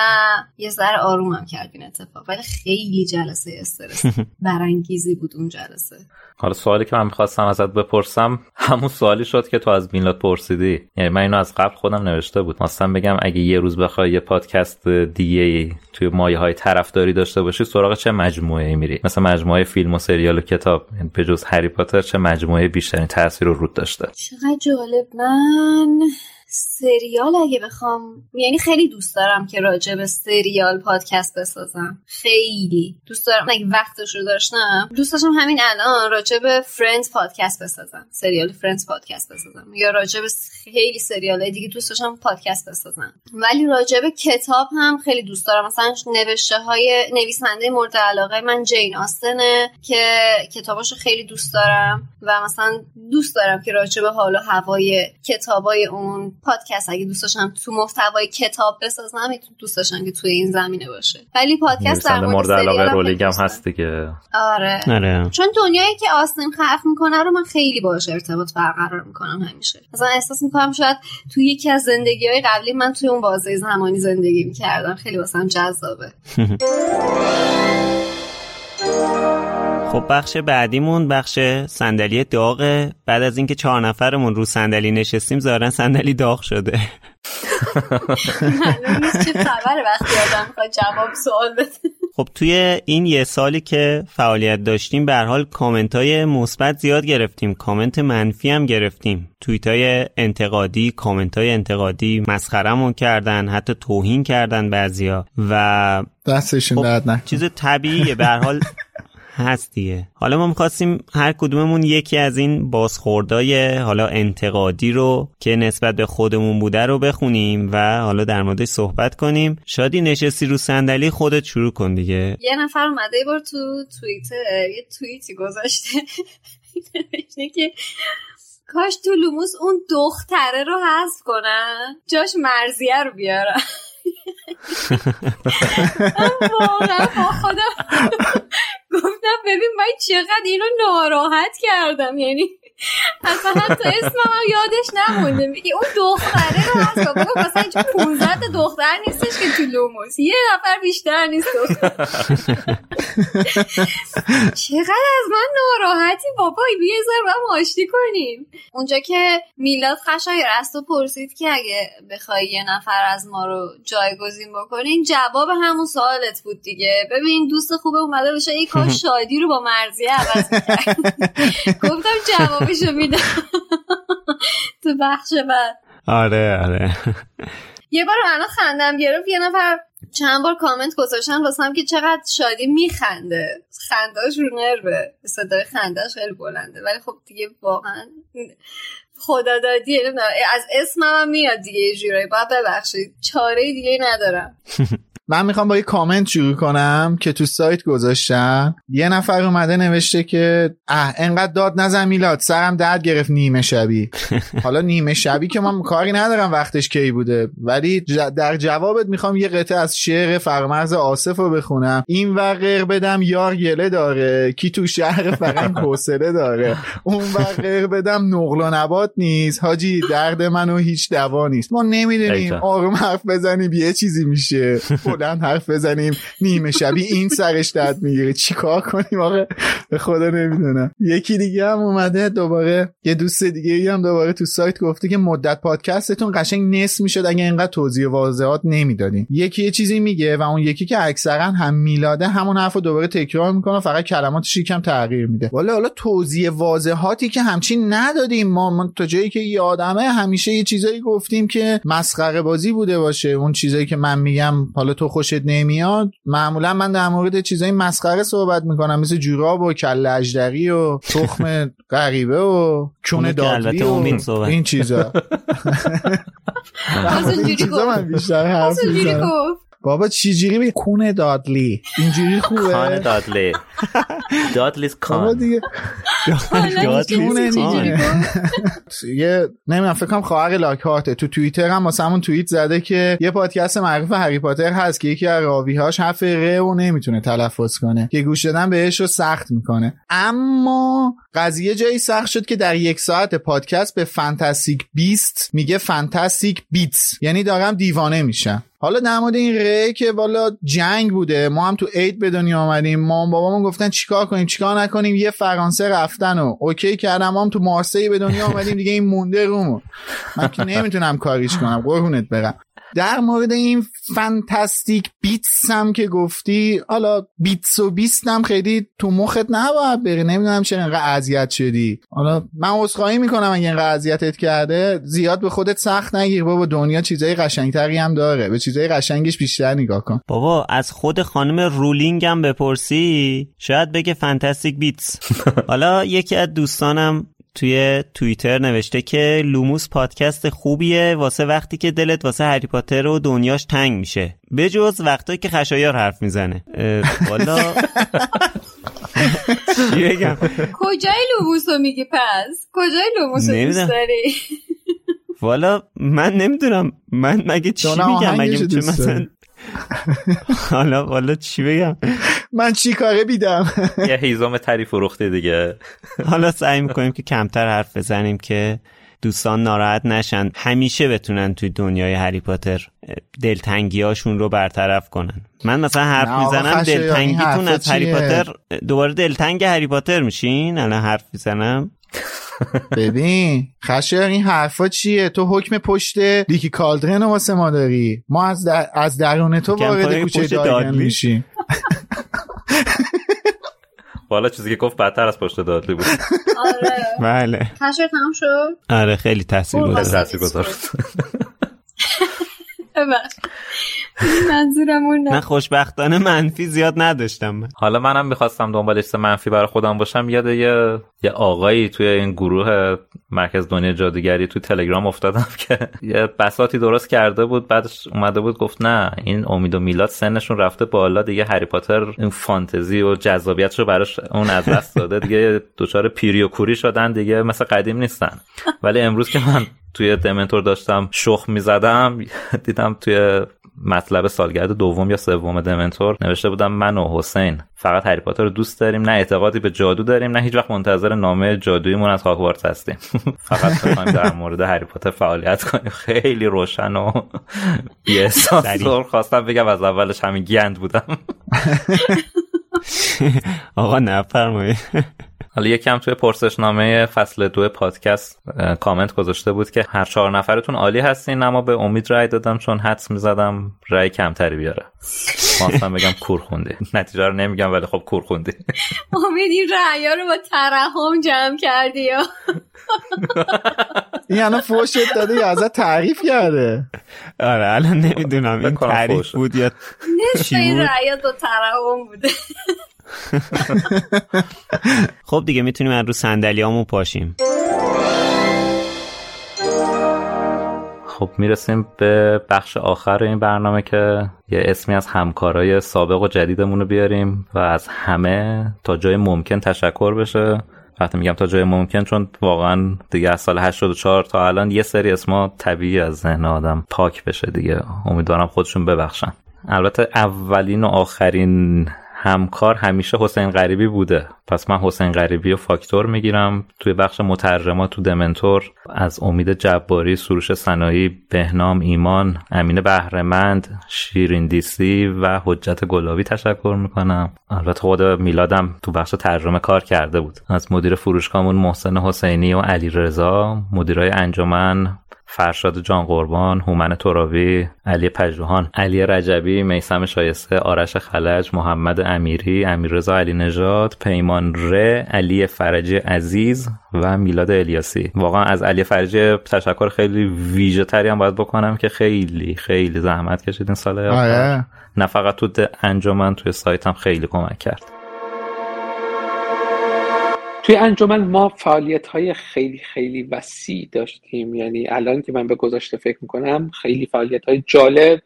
یه ذره آرومم کرد این اتفاق. ولی خیلی جلسه استرس. [LAUGHS] برانگیزی بود اون جلسه. حالا سوالی که من می‌خواستم ازت بپرسم همون سوالی شد که تو از میلاد پرسیدی. یعنی من اینو از قبل خودم نوشته بود. مثلا بگم اگه یه روز بخوای یه پادکست دیگه توی مایه های طرفداری داشته باشی سراغ چه مجموعه ای میری؟ مثلا مجموعه فیلم و سریال و کتاب. یعنی به جز هری پاتر چه مجموعه بیشترین تاثیر رو رود داشته؟ چقدر جالب. من سریال اگه بخوام یعنی خیلی دوست دارم که راجع به سریال پادکست بسازم. خیلی دوست دارم. اگه وقتش رو داشتم دوست داشتم همین الان راجع به Friends پادکست بسازم. سریال Friends پادکست بسازم. یا راجع به خیلی سریال دیگه دوست داشتم پادکست بسازم. ولی راجع به کتاب هم خیلی دوست دارم. مثلا نوشته های نویسنده مورد علاقه من جین آستنه که کتاباشو خیلی دوست دارم. و مثلا دوست دارم که راجع به حال و هوای کتابای اون پادکست اگه دوست داشتم تو محتوای کتاب بسازم دوست داشتم که توی این زمینه باشه. ولی پادکست در مورد علاقه رولینگ هم هست دیگه آره. آره. چون دنیایی که آستین خلق می‌کنه رو من خیلی باهاش ارتباط برقرار می‌کنم همیشه. مثلا احساس می‌کنم شاید توی یکی از زندگی های قبلی من توی اون بازه زمانی زندگی می‌کردم. خیلی واسم جذابه. [LAUGHS] خب بخش بعدیمون بخش صندلی داغه بعد از اینکه چهار نفرمون رو صندلی نشستیم ظاهرا صندلی داغ شده. معلوم نیست چه وقتی آدم می‌خواد جواب سوال بده. خب توی این یه سالی که فعالیت داشتیم به هر حال کامنت های مثبت زیاد گرفتیم. کامنت منفی هم گرفتیم. توییت های انتقادی کامنت های انتقادی مسخرمون کردن حتی توهین کردن بعضیا. و دستشون خب، درد. چیز طبیعیه. به هر حال [LAUGHS] هست دیگه حالا ما می‌خواستیم هر کدوممون یکی از این بازخوردای حالا انتقادی رو که نسبت به خودمون بوده رو بخونیم و حالا در موردش صحبت کنیم. شادی نشستی رو صندلی خودت شروع کن دیگه. یه نفر اومده بار تو توییتر یه توییتی گذاشته. که کاش تو لوموس اون دختره رو حذف کنن. جاش مرزیه رو بیارن. واقعا با خودم [LAUGHS] گفتم ببین من چقدر اینو ناراحت کردم یعنی اصلا حتی اسمم هم یادش نمونده. میگه اون دختره رو هست. بگو مثلا اینجا 15 تا دختر نیستش که تو لوموس. یه نفر بیشتر نیست چقدر از من ناراحتی بابا؟ بیا زر با آشتی کنیم. اونجا که میلاد خشای رست و پرسید که اگه بخوای یه نفر از ما رو جایگزین بکنین جواب همون سوالت بود دیگه. ببین دوست خوبه اومده بشه ای کاش [LAUGHS] شادی رو با مرزیه عوض گفتم جوابشو میدم. [LAUGHS] تو بخش بعد. آره آره. یه بار الان خندم گرفت یه نفر چند بار کامنت گذاشتن واسم که چقدر شادی میخنده. خنداش رو نربه صدای خنداش خیلی بلنده. ولی خب دیگه واقعا خدا دادی از اسمم هم میاد دیگه جورایی. باید ببخشید. چاره دیگه ندارم. [LAUGHS] من می‌خوام با یه کامنت شروع کنم که تو سایت گذاشتم یه نفر اومده نوشته که اه انقدر داد نزن میلاد. سرم درد گرفت نیمه شبی. [LAUGHS] حالا نیمه شبی که من کاری ندارم وقتش کی بوده. ولی در جوابت می‌خوام یه قطعه از شعر فرمرز آصف رو بخونم. این ور بدم یار گله داره. کی تو شهر فرنگ حوصله داره. [LAUGHS] اون ور بدم نقل و نبات نیست. حاجی درد منو هیچ دوا نیست. ما نمی‌دونیم آروم حرف بزنیم یه چیزی میشه. بلند حرف بزنیم نیمه شبی این سرش درد می‌گیره. چیکار کنیم آقا؟ به خدا نمی‌دونم. یکی دیگه هم اومده دوباره یه دوست دیگه هم دوباره تو سایت گفته که مدت پادکستتون قشنگ نصف می‌شد اگه اینقدر توضیح واضحات نمی‌دادین. یکی یه چیزی میگه و اون یکی که اکثرا هم میلاده همون حرفو دوباره تکرار می‌کنه فقط کلماتش یکم تغییر میده. والا حالا توضیح واضحاتی که همچین ندادیم ما. من تا جایی که یادمه همیشه یه چیزایی گفتیم که مسخره بازی بوده باشه. اون چیزایی که من میگم حالا تو خوشت نمیاد معمولا من در مورد چیزای مسخره صحبت می‌کنم. مثل جوراب و کله اجدری و تخم [LAUGHS] غریبه و چون دادلی و این چیزا. [LAUGHS] بیشتر حرف می‌زنم. بابا چجوری به کون دادلی. اینجوری خوبه؟ کان دادلی. دادلیز کان. دیگه. یه نمی‌دونم فکر کنم خواهر لاکارته. تو توییتر هم واسه همون توییت زده که یه پادکست معروف هری پاتر هست که یکی از راویهاش حرف ر و نمی‌تونه تلفظ کنه. که گوش دادن بهش رو سخت می‌کنه. اما قضیه جایی سخت شد که در یک ساعت پادکست به فانتاستیک بیست میگه فانتاستیک بیتس یعنی دارم دیوانه میشم. حالا در مورد این ره که والا جنگ بوده ما هم تو عید به دنیا آمدیم ما بابامون گفتن چیکار کنیم چیکار نکنیم؟ یه فرانسه رفتن و اوکی کردم ما هم تو مارسی به دنیا [LAUGHS] آمدیم دیگه این مونده رومو. من که نمی‌تونم کاریش کنم قربونت برم. در مورد این Fantastic Beats هم که گفتی حالا Beats و Beasts هم خیلی تو مخت نباید بری. نمی‌دونم چرا اینقدر اذیت شدی. حالا من عذرخواهی می‌کنم اگه اینقدر اذیتت کرده. زیاد به خودت سخت نگیر بابا. دنیا چیزای قشنگتری هم داره. به چیزای قشنگش بیشتر نگاه کن. بابا از خود خانم رولینگ هم بپرسی. شاید بگه Fantastic Beats. [LAUGHS] حالا یکی از دوستانم توی توییتر نوشته که لوموس پادکست خوبیه واسه وقتی که دلت واسه هری پاتر و دنیاش تنگ میشه. به جز وقتایی که خشایار حرف می‌زنه. والا. [LAUGHS] چی بگم؟ کجای لوموس رو میگی پس؟ کجای لوموس رو دوست داری؟ والا من نمی‌دونم. من مگه چی میگم؟ مگه مثلا حالا والا چی بگم؟ من چی کاره بیدم؟ یه هیزم تری فروخته دیگه. حالا سعی می‌کنیم که کمتر حرف بزنیم که دوستان ناراحت نشن. همیشه بتونن توی دنیای هری پاتر دلتنگیاشون رو برطرف کنن. من مثلا حرف می‌زنم دلتنگیتون از هری پاتر دوباره دلتنگ هری پاتر میشین؟ الان حرف می‌زنم. [LAUGHS] ببین خشر این حرفا چیه؟ تو حکم پشت لیکی کالدرن واسه ما داری؟ ما از, در... از درون تو وارد کوچه دایگن میشیم. [LAUGHS] والا چیزی که گفت بدتر از پشت دادلی بود. آره. بله. خشر تمام شد؟ آره خیلی تاثیر گذاشت. منظورمون من خوشبختانه منفی زیاد نداشتم. من. حالا منم می‌خواستم دنبال منفی برای خودم باشم یاد یه یه آقایی توی این گروه مرکز دنیا جادوگری توی تلگرام افتادم که یه بساتی درست کرده بود بعدش اومده بود گفت نه این امید و میلاد سنشون رفته بالا دیگه هری پاتر این فانتزی و جذابیتش رو براش اون از دست داده دیگه دچار پیری و کوری شدن دیگه مثل قدیم نیستن. ولی امروز که من توی دمنتور داشتم شخ می‌زدم. [LAUGHS] دیدم توی مطلب سالگرد دوم یا سوم دمنتور نوشته بودم من و حسین فقط هری پاتر رو دوست داریم نه اعتقادی به جادو داریم نه هیچ وقت منتظر نامه جادوییمون از هاگوارتس هستیم. [LAUGHS] فقط بخوایم در مورد هری پاتر فعالیت کنیم. خیلی روشن و بی [LAUGHS] خواستم بگم از اولش همین گند بودم. آقا نفرمایید. حالا یکم توی پرسشنامه فصل دو پادکست کامنت گذاشته بود که هر چهار نفرتون عالی هستین اما به امید رای دادم چون حدس می‌زدم رای کمتری بیاره. ما بگم کور خوندی. نتیجه رو نمیگم ولی خب کور خوندی. امید این رأیا رو با ترحم جمع کردی یا؟ این الان فوشت داده یا ازت تعریف کرده؟ آره الان نمی‌دونم این تعریف بود یا نصف این رأیا با ترحم بوده. [LAUGHS] خب دیگه می‌تونیم از رو صندلیامون پاشیم. خب می‌رسیم به بخش آخر این برنامه که یه اسمی از همکارای سابق و جدیدمون رو بیاریم و از همه تا جای ممکن تشکر بشه. وقتی میگم تا جای ممکن چون واقعا دیگه از سال 84 تا الان یه سری اسما طبیعی از ذهن آدم پاک بشه دیگه. امیدوارم خودشون ببخشن. البته اولین و آخرین همکار همیشه حسین غریبی بوده. پس من حسین غریبی و فاکتور می‌گیرم. توی بخش مترجمات تو دمنتور از امید جباری سروش سنایی بهنام ایمان امین بهرهمند شیرین دیسی و حجت گلابی تشکر می‌کنم. البته خود میلادم تو بخش ترجمه کار کرده بود. از مدیر فروشگاهمون محسن حسینی و علی رضا مدیرای انجمن فرشاد جان قربان، هومن تراوی، علی پژوهان، علی رجبی، میسم شایسته، آرش خلج، محمد امیری، امیررضا علی نژاد، پیمان ره، علی فرجی عزیز و میلاد الیاسی. واقعا از علی فرجی تشکر خیلی ویژه تری هم باید بکنم که خیلی خیلی زحمت کشید این سال آره. نه فقط تو انجمن توی سایتم خیلی کمک کرد. توی انجمن ما فعالیت های خیلی خیلی وسیع داشتیم. یعنی الان که من به گذاشته فکر می‌کنم خیلی فعالیت های جالب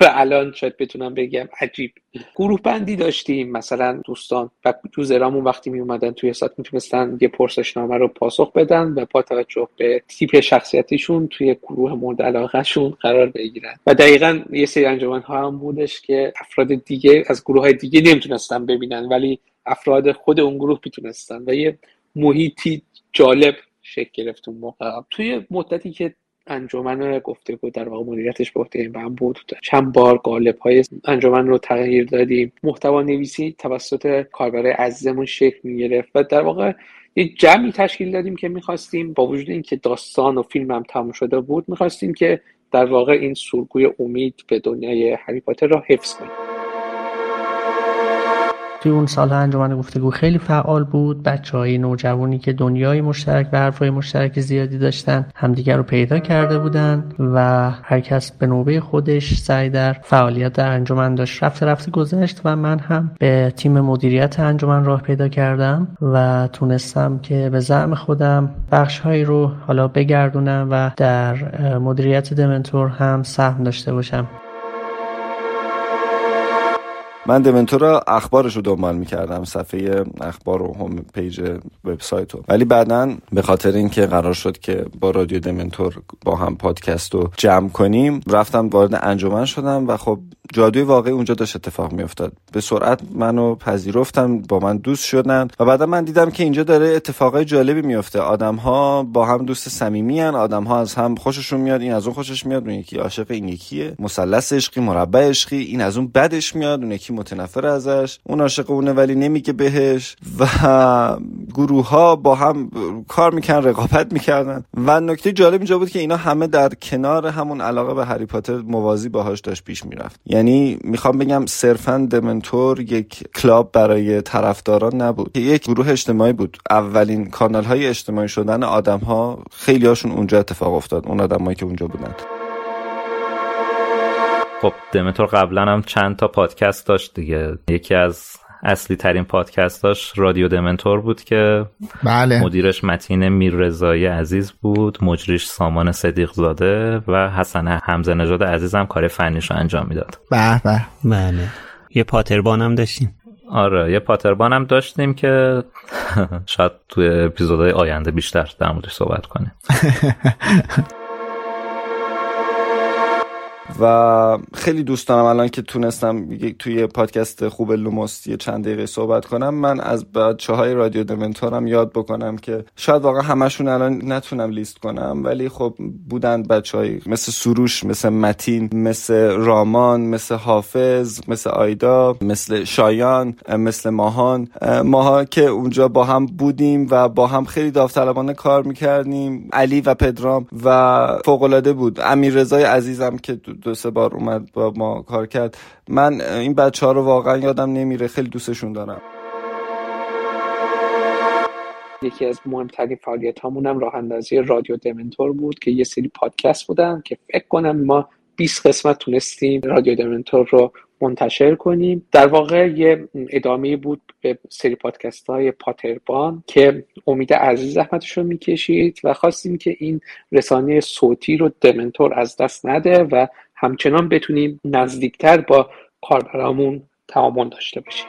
و الان شاید بتونم بگم عجیب. گروه بندی داشتیم. مثلا دوستان و زرامون وقتی می اومدن توی سات می‌تونستن یه پرسشنامه رو پاسخ بدن و با توجه به تیپ شخصیتیشون توی گروه مورد علاقهشون قرار بگیرن. و دقیقا یه سری انجمن ها هم بودش که افراد دیگه از گروه های دیگه نمی‌تونستن ببینن. ولی افراد خود اون گروه می‌تونستن و یه محیطی جالب شکل گرفت اون موقع. توی مدتی که انجمن گفتگو در واقع مدیریتش به عهده من بود چند بار قالب های انجمن رو تغییر دادیم. محتوا نویسی توسط کاربرای عزیزمون شکل می گرفت و در واقع یه جمعی تشکیل دادیم که می‌خواستیم با وجود اینکه داستان و فیلم هم تموم شده بود می‌خواستیم که در واقع این سورگوی امید به دنیای هری پاتر را حفظ کنیم. توی اون سال انجمن گفتگو خیلی فعال بود. بچه های نوجوانی که دنیای مشترک و حرفای مشترک زیادی داشتن همدیگر رو پیدا کرده بودن و هر کس به نوبه خودش سعی در فعالیت در انجمن داشت. رفته رفته گذشت و من هم به تیم مدیریت انجمن راه پیدا کردم و تونستم که به زعم خودم بخش هایی رو حالا بگردونم و در مدیریت دمنتور هم سهم داشته باشم. من دمنتور را اخبارش رو دنبال می‌کردم صفحه اخبار و هم page وبسایت رو. ولی بعدا به خاطر اینکه قرار شد که با رادیو دمنتور با هم پادکست رو جمع کنیم رفتم وارد انجمن شدم و خب جادوی واقعی اونجا داشت اتفاق میافتاد. به سرعت منو پذیرفتن با من دوست شدن و بعدا من دیدم که اینجا داره اتفاقای جالبی میفته آدم ها با هم دوست صمیمی ان آدم ها از هم خوششون میاد این از اون خوشش میاد اون یکی عاشق این یکیه. مثلث عشقی مربع عشقی این از اون بدش میاد اون یکی متنفر ازش. اون عاشق اونه ولی نمیگه بهش و گروه ها با هم کار می‌کنن رقابت می‌کردن. و نکته جالب اینجا بود که اینا همه در کنار همون علاقه به هری پاتر موازی باهاش داشت پیش می‌رفت. یعنی می‌خوام بگم صرفا دمنتور یک کلاب برای طرفداران نبود. یک گروه اجتماعی بود. اولین کانال های اجتماعی شدن آدم ها خیلی هاشون اونجا اتفاق افتاد. اون آدمایی که اونجا بودند خب دمنتور قبلا هم چند تا پادکست داشت دیگه. یکی از اصلی ترین پادکستاش رادیو دمنتور بود که بله. مدیرش متین میررضایی عزیز بود مجریش سامان صدیق زاده و حسن حمزه نژاد عزیز هم کار فنیش رو انجام می‌داد. به به. بله. یه پاتربان هم داشتیم. آره یه پاتربان هم داشتیم که [LAUGHS] شاید توی اپیزودهای آینده بیشتر در موردش صحبت کنیم. [LAUGHS] و خیلی دوست دارم الان که تونستم توی پادکست خوب لوموس چند دقیقه صحبت کنم من از بچه های رادیو دمنتورم یاد بکنم که شاید واقعا همشون الان نتونم لیست کنم ولی خب بودن بچه های مثل سروش مثل متین مثل رامان مثل حافظ مثل آیدا مثل شایان مثل ماهان. ماها که اونجا با هم بودیم و با هم خیلی داوطلبانه کار می‌کردیم. علی و پدرام و فوقالعاده بود. امیر رضای عزیزم که دو سه بار اومد با ما کار کرد. من این بچه ها رو واقعا یادم نمیره. خیلی دوستشون دارم. یکی از مهمترین فعالیت هامون راه اندازی رادیو دمنتور بود که یه سری پادکست بودن که فکر کنم ما 20 قسمت تونستیم رادیو دمنتور رو منتشر کنیم. در واقع یه ادامه بود به سری پادکست های پاتربان که امید عزیز زحمتش رو می‌کشید و خواستیم که این رسانه صوتی رو دمنتور از دست نده و همچنان بتونیم نزدیکتر با کاربرامون تعامل داشته باشیم.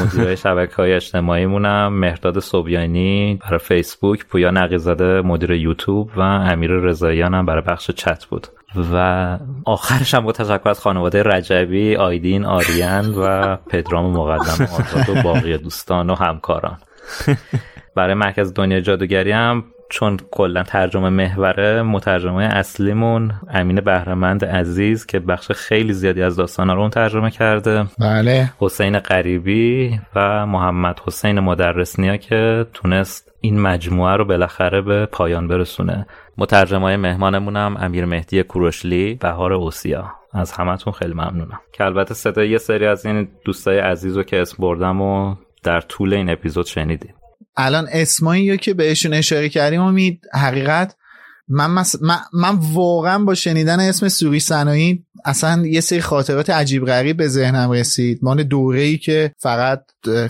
مدیر شبکه های اجتماعی مونم مهرداد صبیانی برای فیسبوک پویا نقیزاده مدیر یوتیوب و امیر رضاییان هم برای بخش چت بود. و آخرش هم با تشکر از خانواده رجبی آیدین آریان و پدرام مقدم آزاد و باقی دوستان و همکاران. [LAUGHS] برای مرکز دنیا جادوگری هم چون کلا ترجمه محوره مترجمه اصلیمون امین بهرمند عزیز که بخش خیلی زیادی از داستانا رو اون ترجمه کرده. بله. حسین قریبی و محمد حسین مدرسنیا که تونست این مجموعه رو بالاخره به پایان برسونه. مترجمه های مهمانمونم امیر مهدی کوروشلی بهار اوسیا. از همتون خیلی ممنونم. که البته صدای یه سری از این دوستای عزیز رو که اسم بردم و در طول این اپیزود شنیدیم الان اسمایی که بهشون اشاره کردیم امید حقیقت من, من, من واقعا با شنیدن اسم سوری سنایی اصلا یه سری خاطرات عجیب غریب به ذهنم رسید. مال دوره ای که فقط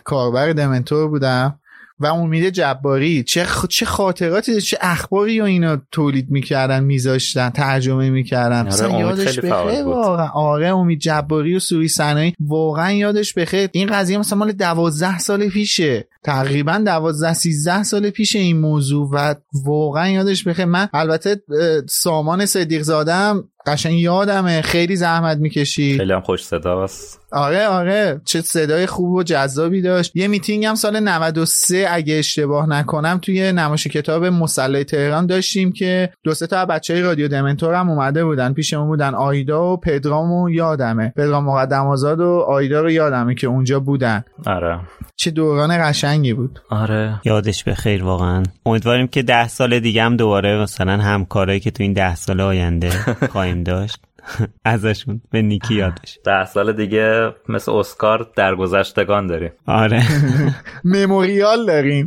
کاربر دمنتور بودم. و امید جباری چه چه خاطراتی چه اخباری و اینا تولید می‌کردن میذاشتن ترجمه می‌کردن؟ آره یادش بخیر؟ واقعا. آره امید جباری و سوری سنایی واقعا یادش بخیر. این قضیه مثلا مال دوازده سال پیشه. تقریبا دوازده سیزده سال پیش این موضوع و واقعا یادش بخیر. من البته سامان صدیق زادم قشنگ یادمه. خیلی زحمت می‌کشید خیلی هم خوش صداست آره آره. چه صدای خوب و جذابی داشت. یه میتینگ هم سال 93 اگه اشتباه نکنم توی نمایش کتاب مسلح تهران داشتیم که دو سه تا بچه های رادیو دمنتور هم اومده بودن. پیشمون بودن آیدا و پدرام و یادمه. پدرام مقدم آزاد و آیدا رو یادمه که اونجا بودن. آره. چه دوران قشنگی بود. آره. یادش به خیر واقعا. امیدواریم که ده سال دیگه هم دوباره مثلا همکارایی که تو این ده سال آینده [LAUGHS] خواهیم داشت؟ [LAUGHS] ازشون به نیکی یادش. [LAUGHS] ده سال دیگه مثل اسکار درگذشتگان داریم. آره. [LAUGHS] مموریال داریم.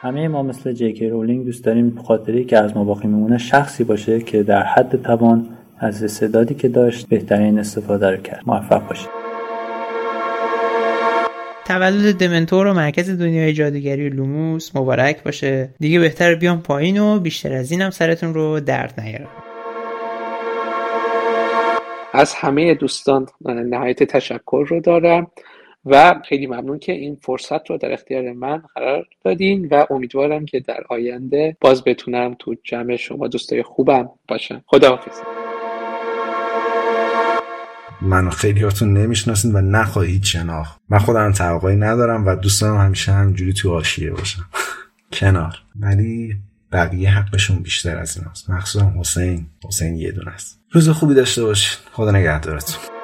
همه ما مثل جیکی رولینگ دوست داریم خاطری که از ما باقی میمونه شخصی باشه که در حد توان از استعدادی که داشت بهترین استفاده رو کرد. موفق باشید. تولد دمنتور و مرکز دنیای جادوگری لوموس مبارک باشه. دیگه بهتر بیام پایین و بیشتر از اینم سرتون رو درد نیارم. از همه دوستان نهایت تشکر رو دارم و خیلی ممنون که این فرصت رو در اختیار من قرار دادین و امیدوارم که در آینده باز بتونم تو جمع شما دوستای خوبم باشم. خداحافظ. منو خیلی هاتون نمی‌شناسین و نخواهید شناخت. من خودم توقعی ندارم و دوست دارم همیشه همجوری تو آشیه باشم. [LAUGHS] کنار. ولی بقیه حقشون بیشتر از این هست مخصوصا حسین. حسین یه دونه است. روز خوبی داشته باشین. خدا نگهدارتون.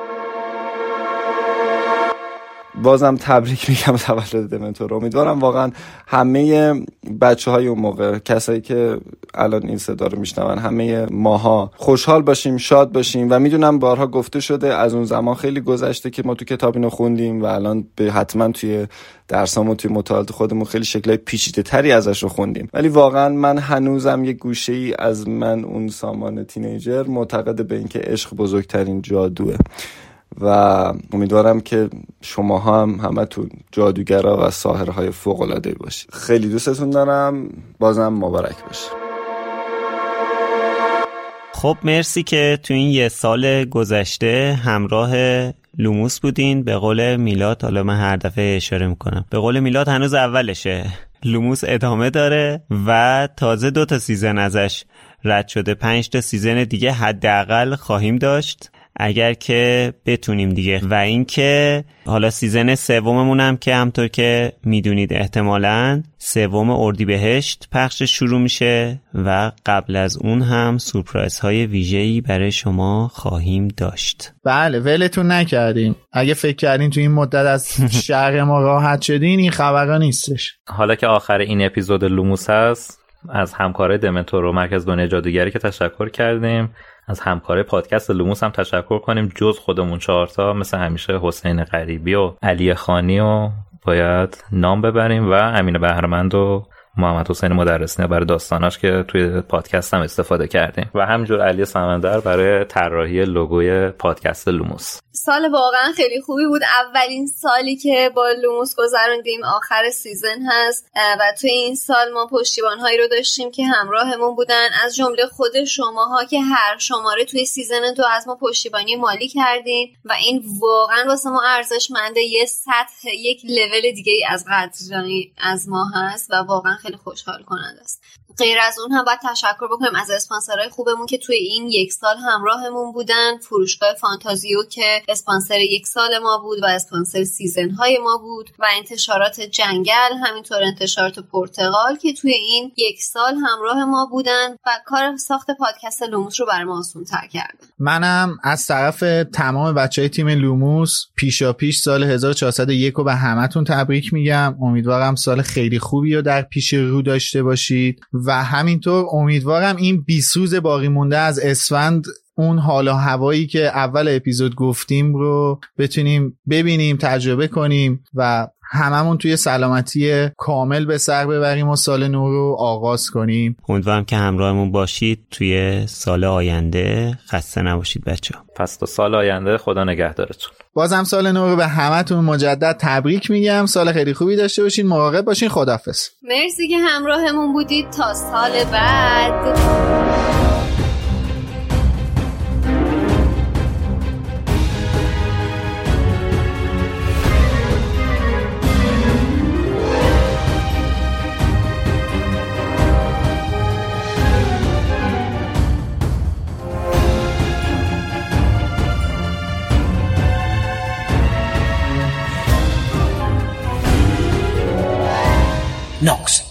بازم تبریک میگم تولد دمنتور امیدوارم واقعا همه بچه های اون موقع کسایی که الان این صدا رو میشنون همه ماها خوشحال باشیم شاد باشیم و می‌دونم بارها گفته شده از اون زمان خیلی گذشته که ما تو کتاب اینو خوندیم و الان به حتما توی درسامون توی مطالعات خودمون خیلی شکلهای پیچیده تری ازش رو خوندیم. ولی واقعا من هنوزم یه گوشه ای از من اون سامان تینیجر معتقد به اینکه عشق بزرگترین جادوه. و امیدوارم که شما هم همه تو جادوگرا و ساهرهای فوق العاده باشید. خیلی دوستتون دارم. بازم مبارک باشه. خب مرسی که تو این یه سال گذشته همراه لوموس بودین. به قول میلاد حالا من هر دفعه اشاره می‌کنم. به قول میلاد هنوز اولشه. لوموس ادامه داره و تازه دو تا season ازش رد شده. پنج تا season دیگه حداقل خواهیم داشت. اگر که بتونیم دیگه. و اینکه حالا season سوممون هم که همونطور که می‌دونید احتمالا سوم اردیبهشت پخش شروع میشه و قبل از اون هم سورپرایز های ویژه‌ای برای شما خواهیم داشت. بله ولتون نکردیم اگه فکر کردین تو این مدت از [LAUGHS] شر ما راحت شدین این خبرها نیستش. حالا که آخر این اپیزود لوموس هست از همکاره دمنتور و مرکز دنیا جادوگری که تشکر کردیم. از همکاره پادکست لوموس هم تشکر کنیم. جز خودمون چهارتا مثل همیشه حسین غریبی و علی خانی و باید نام ببریم و امین بهرمند و محمد حسین مدرسنی برای داستاناش که توی پادکست هم استفاده کردیم. و همین‌جور علی سمندر برای طراحی لوگوی پادکست لوموس. سال واقعا خیلی خوبی بود. اولین سالی که با لوموس گذروندیم آخر season هست. و توی این سال ما پشتیبان هایی رو داشتیم که همراهمون بودن. از جمله خود شماها که هر شماره توی season دو از ما پشتیبانی مالی کردین. و این واقعا واسه ما ارزشمنده. یه سطح یک لول دیگه از قدردانی از ما هست. و واقعا خوشحال کننده است. غیر از اون هم باید تشکر بکنیم از اسپانسرهای خوبمون که توی این یک سال همراهمون بودن. فروشگاه فانتازیو که اسپانسر یک سال ما بود و اسپانسر season های ما بود و انتشارات جنگل همینطور انتشارات پرتقال که توی این یک سال همراه ما بودن و کار ساخت پادکست لوموس رو برای ما آسون تر کردن منم از طرف تمام بچه های تیم لوموس پیشا پیش سال 1401 رو به همتون تبریک میگم. امیدوارم سال خیلی خوبی رو در پیش رو داشته باشید و همینطور امیدوارم این بیست روز باقی مونده از اسفند اون حال و هوایی که اول اپیزود گفتیم رو بتونیم ببینیم تجربه کنیم و هممون توی سلامتی کامل به سر ببریم و سال نو رو آغاز کنیم. امیدوارم که همراهمون باشید توی سال آینده. خسته نباشید بچه پس تا سال آینده خدا نگهدارتون. بازم سال نو رو به همتون مجدد تبریک میگم. سال خیلی خوبی داشته باشین. مراقب باشین. خدافظ مرسی که همراهمون بودید. تا سال بعد. Knox